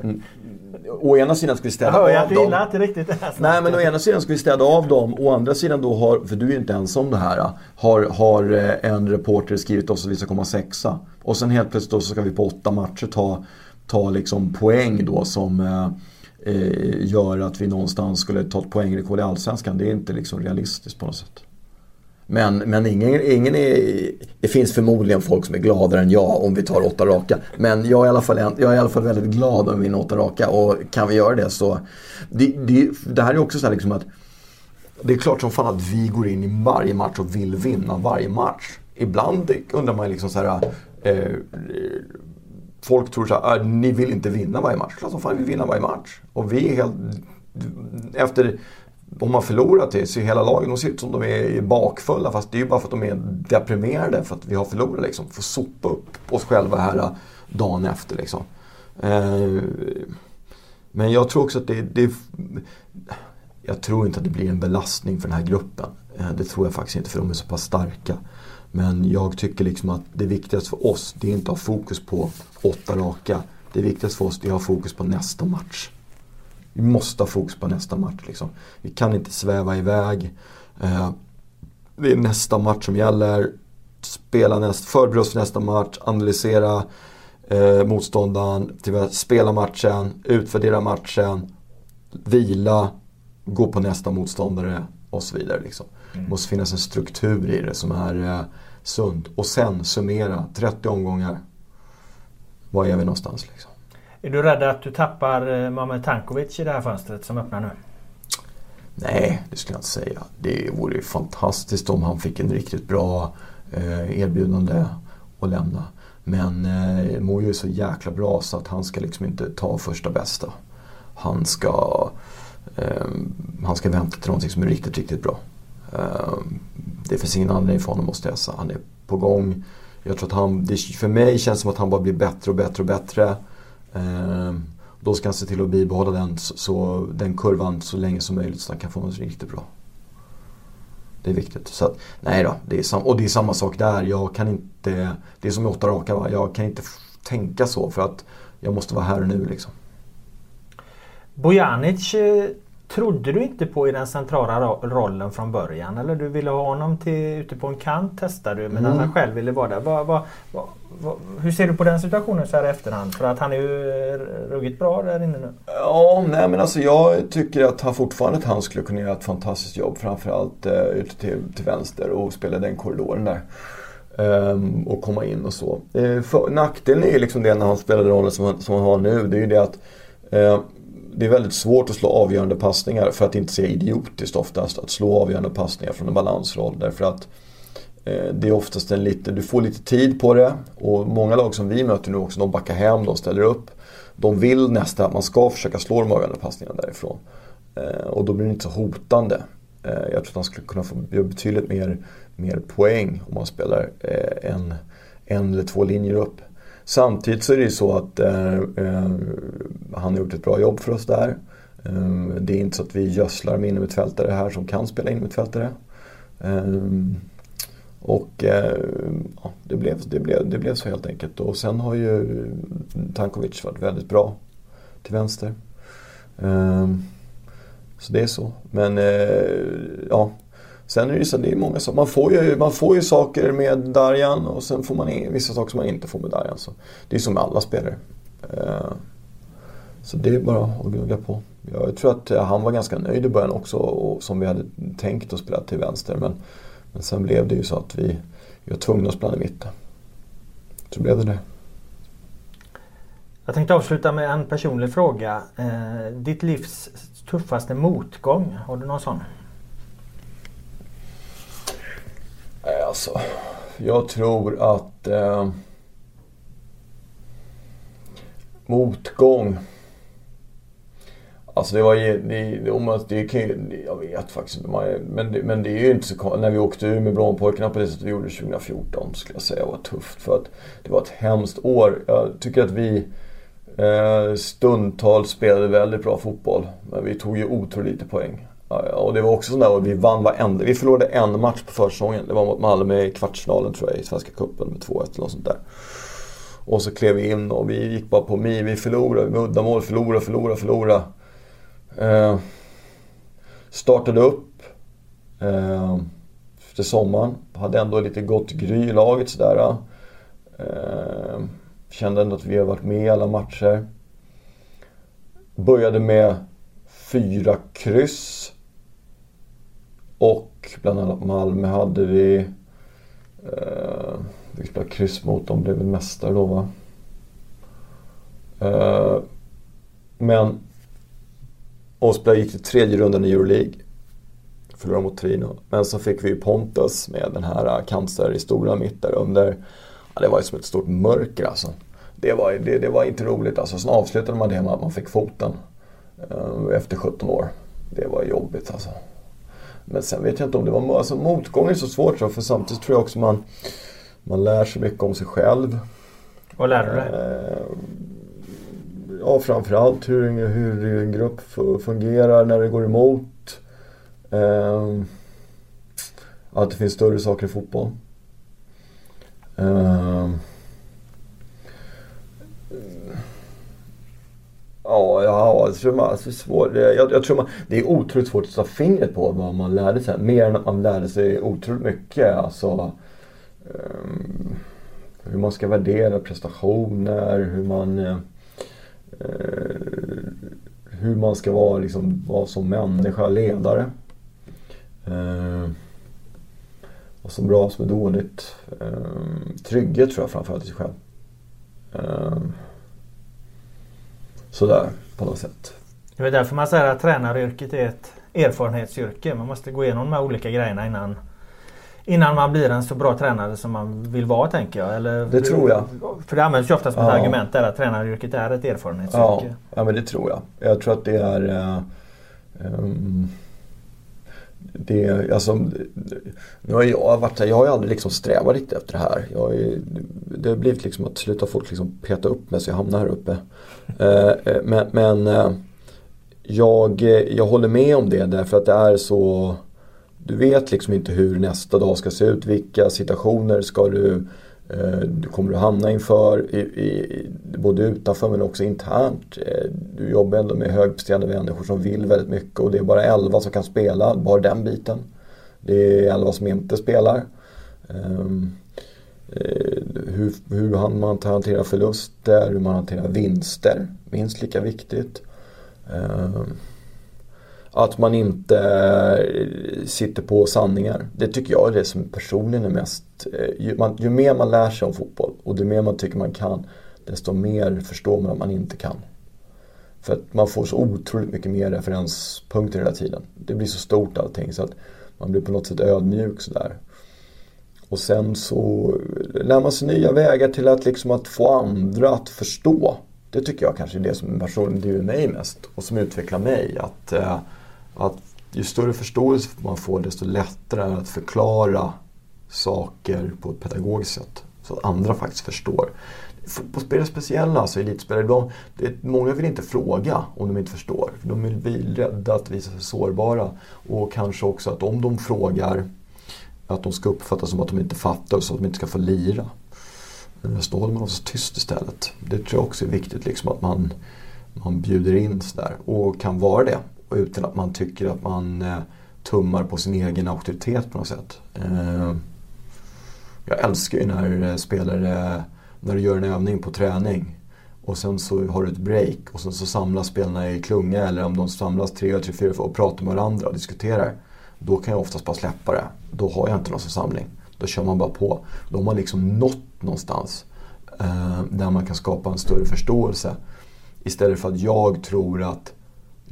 å ena sidan ska vi städa jag av dem. Jag inte riktigt det här Nej men å ena sidan ska vi städa av dem. Å andra sidan då har, för du är ju inte ensam om det här. Har, har eh, en reporter skrivit oss att vi ska komma sexa. Och sen helt plötsligt då så ska vi på åtta matcher ta, ta liksom poäng då som eh, eh gör att vi någonstans skulle ta ett poängrekord i Allsvenskan. Det är inte liksom realistiskt på något sätt. Men, men ingen, ingen är, det finns förmodligen folk som är gladare än jag om vi tar åtta raka. Men jag är i alla fall, jag är i alla fall väldigt glad om vi vinner åtta raka och kan vi göra det så. Det, det, det här är också så här liksom att det är klart som fan att vi går in i varje match och vill vinna varje match. Ibland undrar man liksom så här. Eh, folk tror så här, ah, ni vill inte vinna varje match. Klart som fan vi vill vinna varje match. Och vi är helt... Efter de har förlorat det så hela laget, de ser ut som de är bakfulla fast det är ju bara för att de är deprimerade för att vi har förlorat liksom. Får sopa upp oss själva här äh, dagen efter liksom. Eh, men jag tror också att det, det, Jag tror inte att det blir en belastning för den här gruppen. Eh, det tror jag faktiskt inte för de är så pass starka. Men jag tycker liksom att det viktigaste för oss det är inte att ha fokus på åtta raka. Det viktigaste för oss är att ha fokus på nästa match. Vi måste ha fokus på nästa match. Liksom. Vi kan inte sväva iväg. Eh, det är nästa match som gäller. Spela näst, förbereda oss för nästa match, analysera eh, motståndaren, spela matchen, utvärdera matchen, vila, gå på nästa motståndare och så vidare. Liksom. Mm. Det måste finnas en struktur i det som är eh, sund. Och sen summera 30 omgångar. Var är vi någonstans liksom? Är du rädd att du tappar eh, Mamet Tankovic i det här fönstret som öppnar nu? Nej, det skulle jag inte säga. Det vore fantastiskt om han fick en riktigt bra eh, erbjudande att lämna. Men eh, Mojo är så jäkla bra så att han ska liksom inte ta första bästa. Han ska, eh, han ska vänta till någonting som är riktigt, riktigt bra. Eh, det finns ingen anledning för honom att stressa. Han är på gång. Jag tror att han, det, för mig känns det som att han bara blir bättre och bättre och bättre. Ehm, då ska han se till att bibehålla den, så, den kurvan så länge som möjligt så han kan få något riktigt bra. Det är viktigt. Så att, nej då, det är sam- och det är samma sak där. Jag kan inte, det är som i åtta raka va. Jag kan inte tänka så för att jag måste vara här och nu liksom. Bojanic eh, trodde du inte på i den centrala rollen från början? Eller du ville ha honom till, ute på en kant testade du men mm. han själv ville vara där. Va, va, va, hur ser du på den situationen så här i efterhand? För att han är ju eh, ruggigt bra där inne nu. Ja, nej men alltså jag tycker att han fortfarande att han skulle kunna göra ett fantastiskt jobb. Framförallt uh, ute till, till vänster och spela den korridoren där. Um, och komma in och så. Uh, för, nackdelen är ju liksom det när han spelar rollen som han, som han har nu. Det är ju det att uh, det är väldigt svårt att slå avgörande passningar för att inte säga idiotiskt oftast. Att slå avgörande passningar från en balansroll. Därför att Eh, det är oftast en lite, du får lite tid på det. Och många lag som vi möter nu också, de backar hem, de ställer upp. De vill nästan att man ska försöka slå de avgörande passningarna därifrån. Eh, och då blir det inte så hotande. Eh, jag tror att han skulle kunna få betydligt mer, mer poäng om man spelar en, en eller två linjer upp. Samtidigt så är det ju så att eh, han har gjort ett bra jobb för oss där. Eh, det är inte så att vi gödslar med innermittfältare här som kan spela innermittfältare. Eh, och eh, ja, det, blev, det, blev, det blev så helt enkelt. Och sen har ju Tankovic varit väldigt bra till vänster. Ehm, så det är så. Men eh, ja, Sen är det ju så det är många saker. Man får ju, man får ju saker med Darjan och sen får man vissa saker som man inte får med Darjan. Så det är som med alla spelare. Ehm, så det är bara att gnugga på. Jag tror att eh, han var ganska nöjd i början också och som vi hade tänkt att spela till vänster. Men, men sen blev det ju så att vi, vi var tvungna att spela i mitten. Så blev det det. Jag tänkte avsluta med en personlig fråga. Eh, ditt livs tuffaste motgång, har du någon sån? Nej, alltså. Jag tror att eh, motgång. Alltså det var ju, det, om man, det kan ju, jag vet faktiskt inte. Men, men det är ju inte så När vi åkte ur med Brommapojkarna på det sättet vi gjorde 2014 skulle jag säga var tufft. För att det var ett hemskt år. Jag tycker att vi eh, stundtals spelade väldigt bra fotboll. Men vi tog ju otroligt lite poäng. Och det var också sådär att vi vann varenda, vi förlorade en match på försäsongen. Det var mot Malmö i kvartsfinalen tror jag i Svenska Cupen med 2-1 eller något sånt där. Och så klev vi in och vi gick bara på mi. Vi förlorade vi uddamål, förlorade, förlorade, förlorade. Eh, startade upp eh, efter sommaren. Hade ändå lite gott gry i laget sådär. Eh. eh, kände ändå att vi har varit med i alla matcher. Började med fyra kryss. Och bland annat Malmö hade vi... Eh, vi spelade kryss mot dem, blev väl mästare då va? Eh, men... Spelade, gick till tredje rundan i Euroleague. Förlorade mot Trino. Men så fick vi Pontus med den här cancerhistorien mitt där under. Ja, det var ju som ett stort mörker alltså. Det var, det, det var inte roligt alltså. Sen avslutade man det med att man fick foten. Eh, efter 17 år. Det var jobbigt alltså. Men sen vet jag inte om det var... Alltså motgång är så svårt så, för samtidigt tror jag också man, man lär sig mycket om sig själv. Vad lär du dig? Ja, framförallt hur, hur en grupp fungerar när det går emot. Eh, att det finns större saker i fotboll. Ehm, ja, ja jag tror man, alltså svår, jag, jag, tror man, det är otroligt svårt att ta fingret på vad man lärde sig. Mer än att man lärde sig otroligt mycket. Alltså, um, hur man ska värdera prestationer, hur man uh, Eh, hur man ska vara, liksom, vara som människa, ledare. Eh, vad som är bra, vad som är dåligt. Eh, trygghet tror jag framförallt i sig själv. Eh, sådär på något sätt. Det är därför man säger att tränaryrket är ett erfarenhetsyrke. Man måste gå igenom de här olika grejerna innan Innan man blir en så bra tränare som man vill vara tänker jag. Eller, det tror jag. För det används ju ofta som ett argument där att tränaryrket är ett erfarenhetsyrke. Ja, ja men det tror jag. Jag tror att det är uh, um, det, alltså, nu har jag varit jag har ju aldrig liksom strävat riktigt efter det här. Jag är, det har blivit liksom att sluta folk liksom peta upp mig så jag hamnar här uppe. Eh, eh, men, men eh, jag, jag håller med om det därför att det är så du vet liksom inte hur nästa dag ska se ut. Vilka situationer ska du, eh, du kommer du hamna inför. I, i, både utanför men också internt. Eh, du jobbar ändå med högpresterande människor som vill väldigt mycket och det är bara 11 som kan spela, bara den biten. Det är 11 som inte spelar. Ehm, eh, hur, hur man hanterar förluster, hur man hanterar vinster. Minst lika viktigt. Ehm, att man inte eh, sitter på sanningar. Det tycker jag är det som personligen är mest... Eh, ju, man, ju mer man lär sig om fotboll och ju mer man tycker man kan desto mer förstår man att man inte kan. För att man får så otroligt mycket mer referenspunkter hela tiden. Det blir så stort allting så att man blir på något sätt ödmjuk sådär. Och sen så lär man sig nya vägar till att, liksom att få andra att förstå. Det tycker jag kanske är det som personligen driver mig mest och som utvecklar mig. Att, eh, att ju större förståelse man får desto lättare är det att förklara saker på ett pedagogiskt sätt. Så att andra faktiskt förstår. Fotbollsspelare speciella, alltså elitspelare, de, det, många vill inte fråga om de inte förstår. De är rädda att visa sig sårbara. Och kanske också att om de frågar att de ska uppfattas som att de inte fattar så att de inte ska få lira. Men så håller man så tyst istället. Det tror jag också är viktigt, liksom, att man, man bjuder in sådär och kan vara det och utan att man tycker att man eh, tummar på sin egen auktoritet på något sätt. Eh, jag älskar ju när eh, spelare, när du gör en övning på träning och sen så har du ett break och sen så samlas spelarna i klunga eller om de samlas tre, tre, fyra och pratar med varandra och diskuterar. Då kan jag oftast bara släppa det. Då har jag inte någon samling. Då kör man bara på. Då har man liksom nått någonstans där man kan skapa en större förståelse. Istället för att jag tror att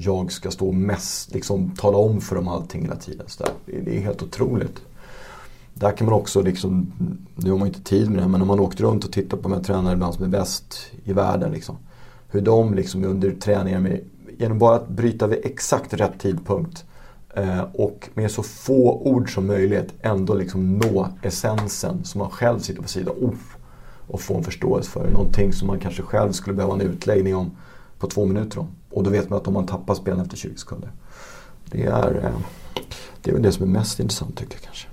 jag ska stå mest, liksom tala om för dem allting hela tiden. Så där. Det är helt otroligt. Där kan man också, liksom, nu har man inte tid med det, men om man åkt runt och tittat på de här tränarna ibland som är bäst i världen. Liksom, hur de liksom under träningar, med, genom bara att bryta vid exakt rätt tidpunkt eh, och med så få ord som möjligt ändå liksom nå essensen som man själv sitter på sidan oh, och få en förståelse för. Någonting som man kanske själv skulle behöva en utläggning om på två minuter om. Och då vet man att om man tappar spelen efter 20 sekunder. Det är, eh, det är väl det som är mest intressant tycker jag kanske.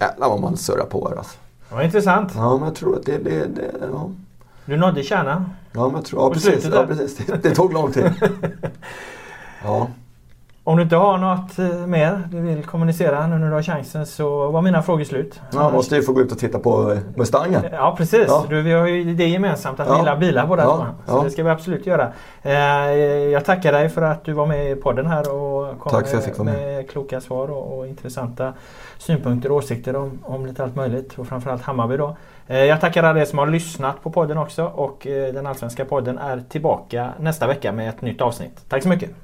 Jävlar vad man surrar på här alltså. Det var intressant. Ja, men jag tror att det... det, det ja. Du nådde kärnan. Ja, men jag tror, ja, precis, ja, precis. Det, det tog lång tid. ja. Om du inte har något eh, mer du vill kommunicera nu när du har chansen så var mina frågor slut. Ja, måste ju få gå ut och titta på eh, Mustangen. Ja precis. Ja. Du, vi har ju det gemensamt att vi gillar bilar båda ja. Så ja. det ska vi absolut göra. Eh, jag tackar dig för att du var med i podden här och kom med, med kloka svar och, och, intressanta synpunkter och åsikter om, om lite allt möjligt. Och framförallt Hammarby då. Jag tackar alla er som har lyssnat på podden också och den allsvenska podden är tillbaka nästa vecka med ett nytt avsnitt. Tack så mycket!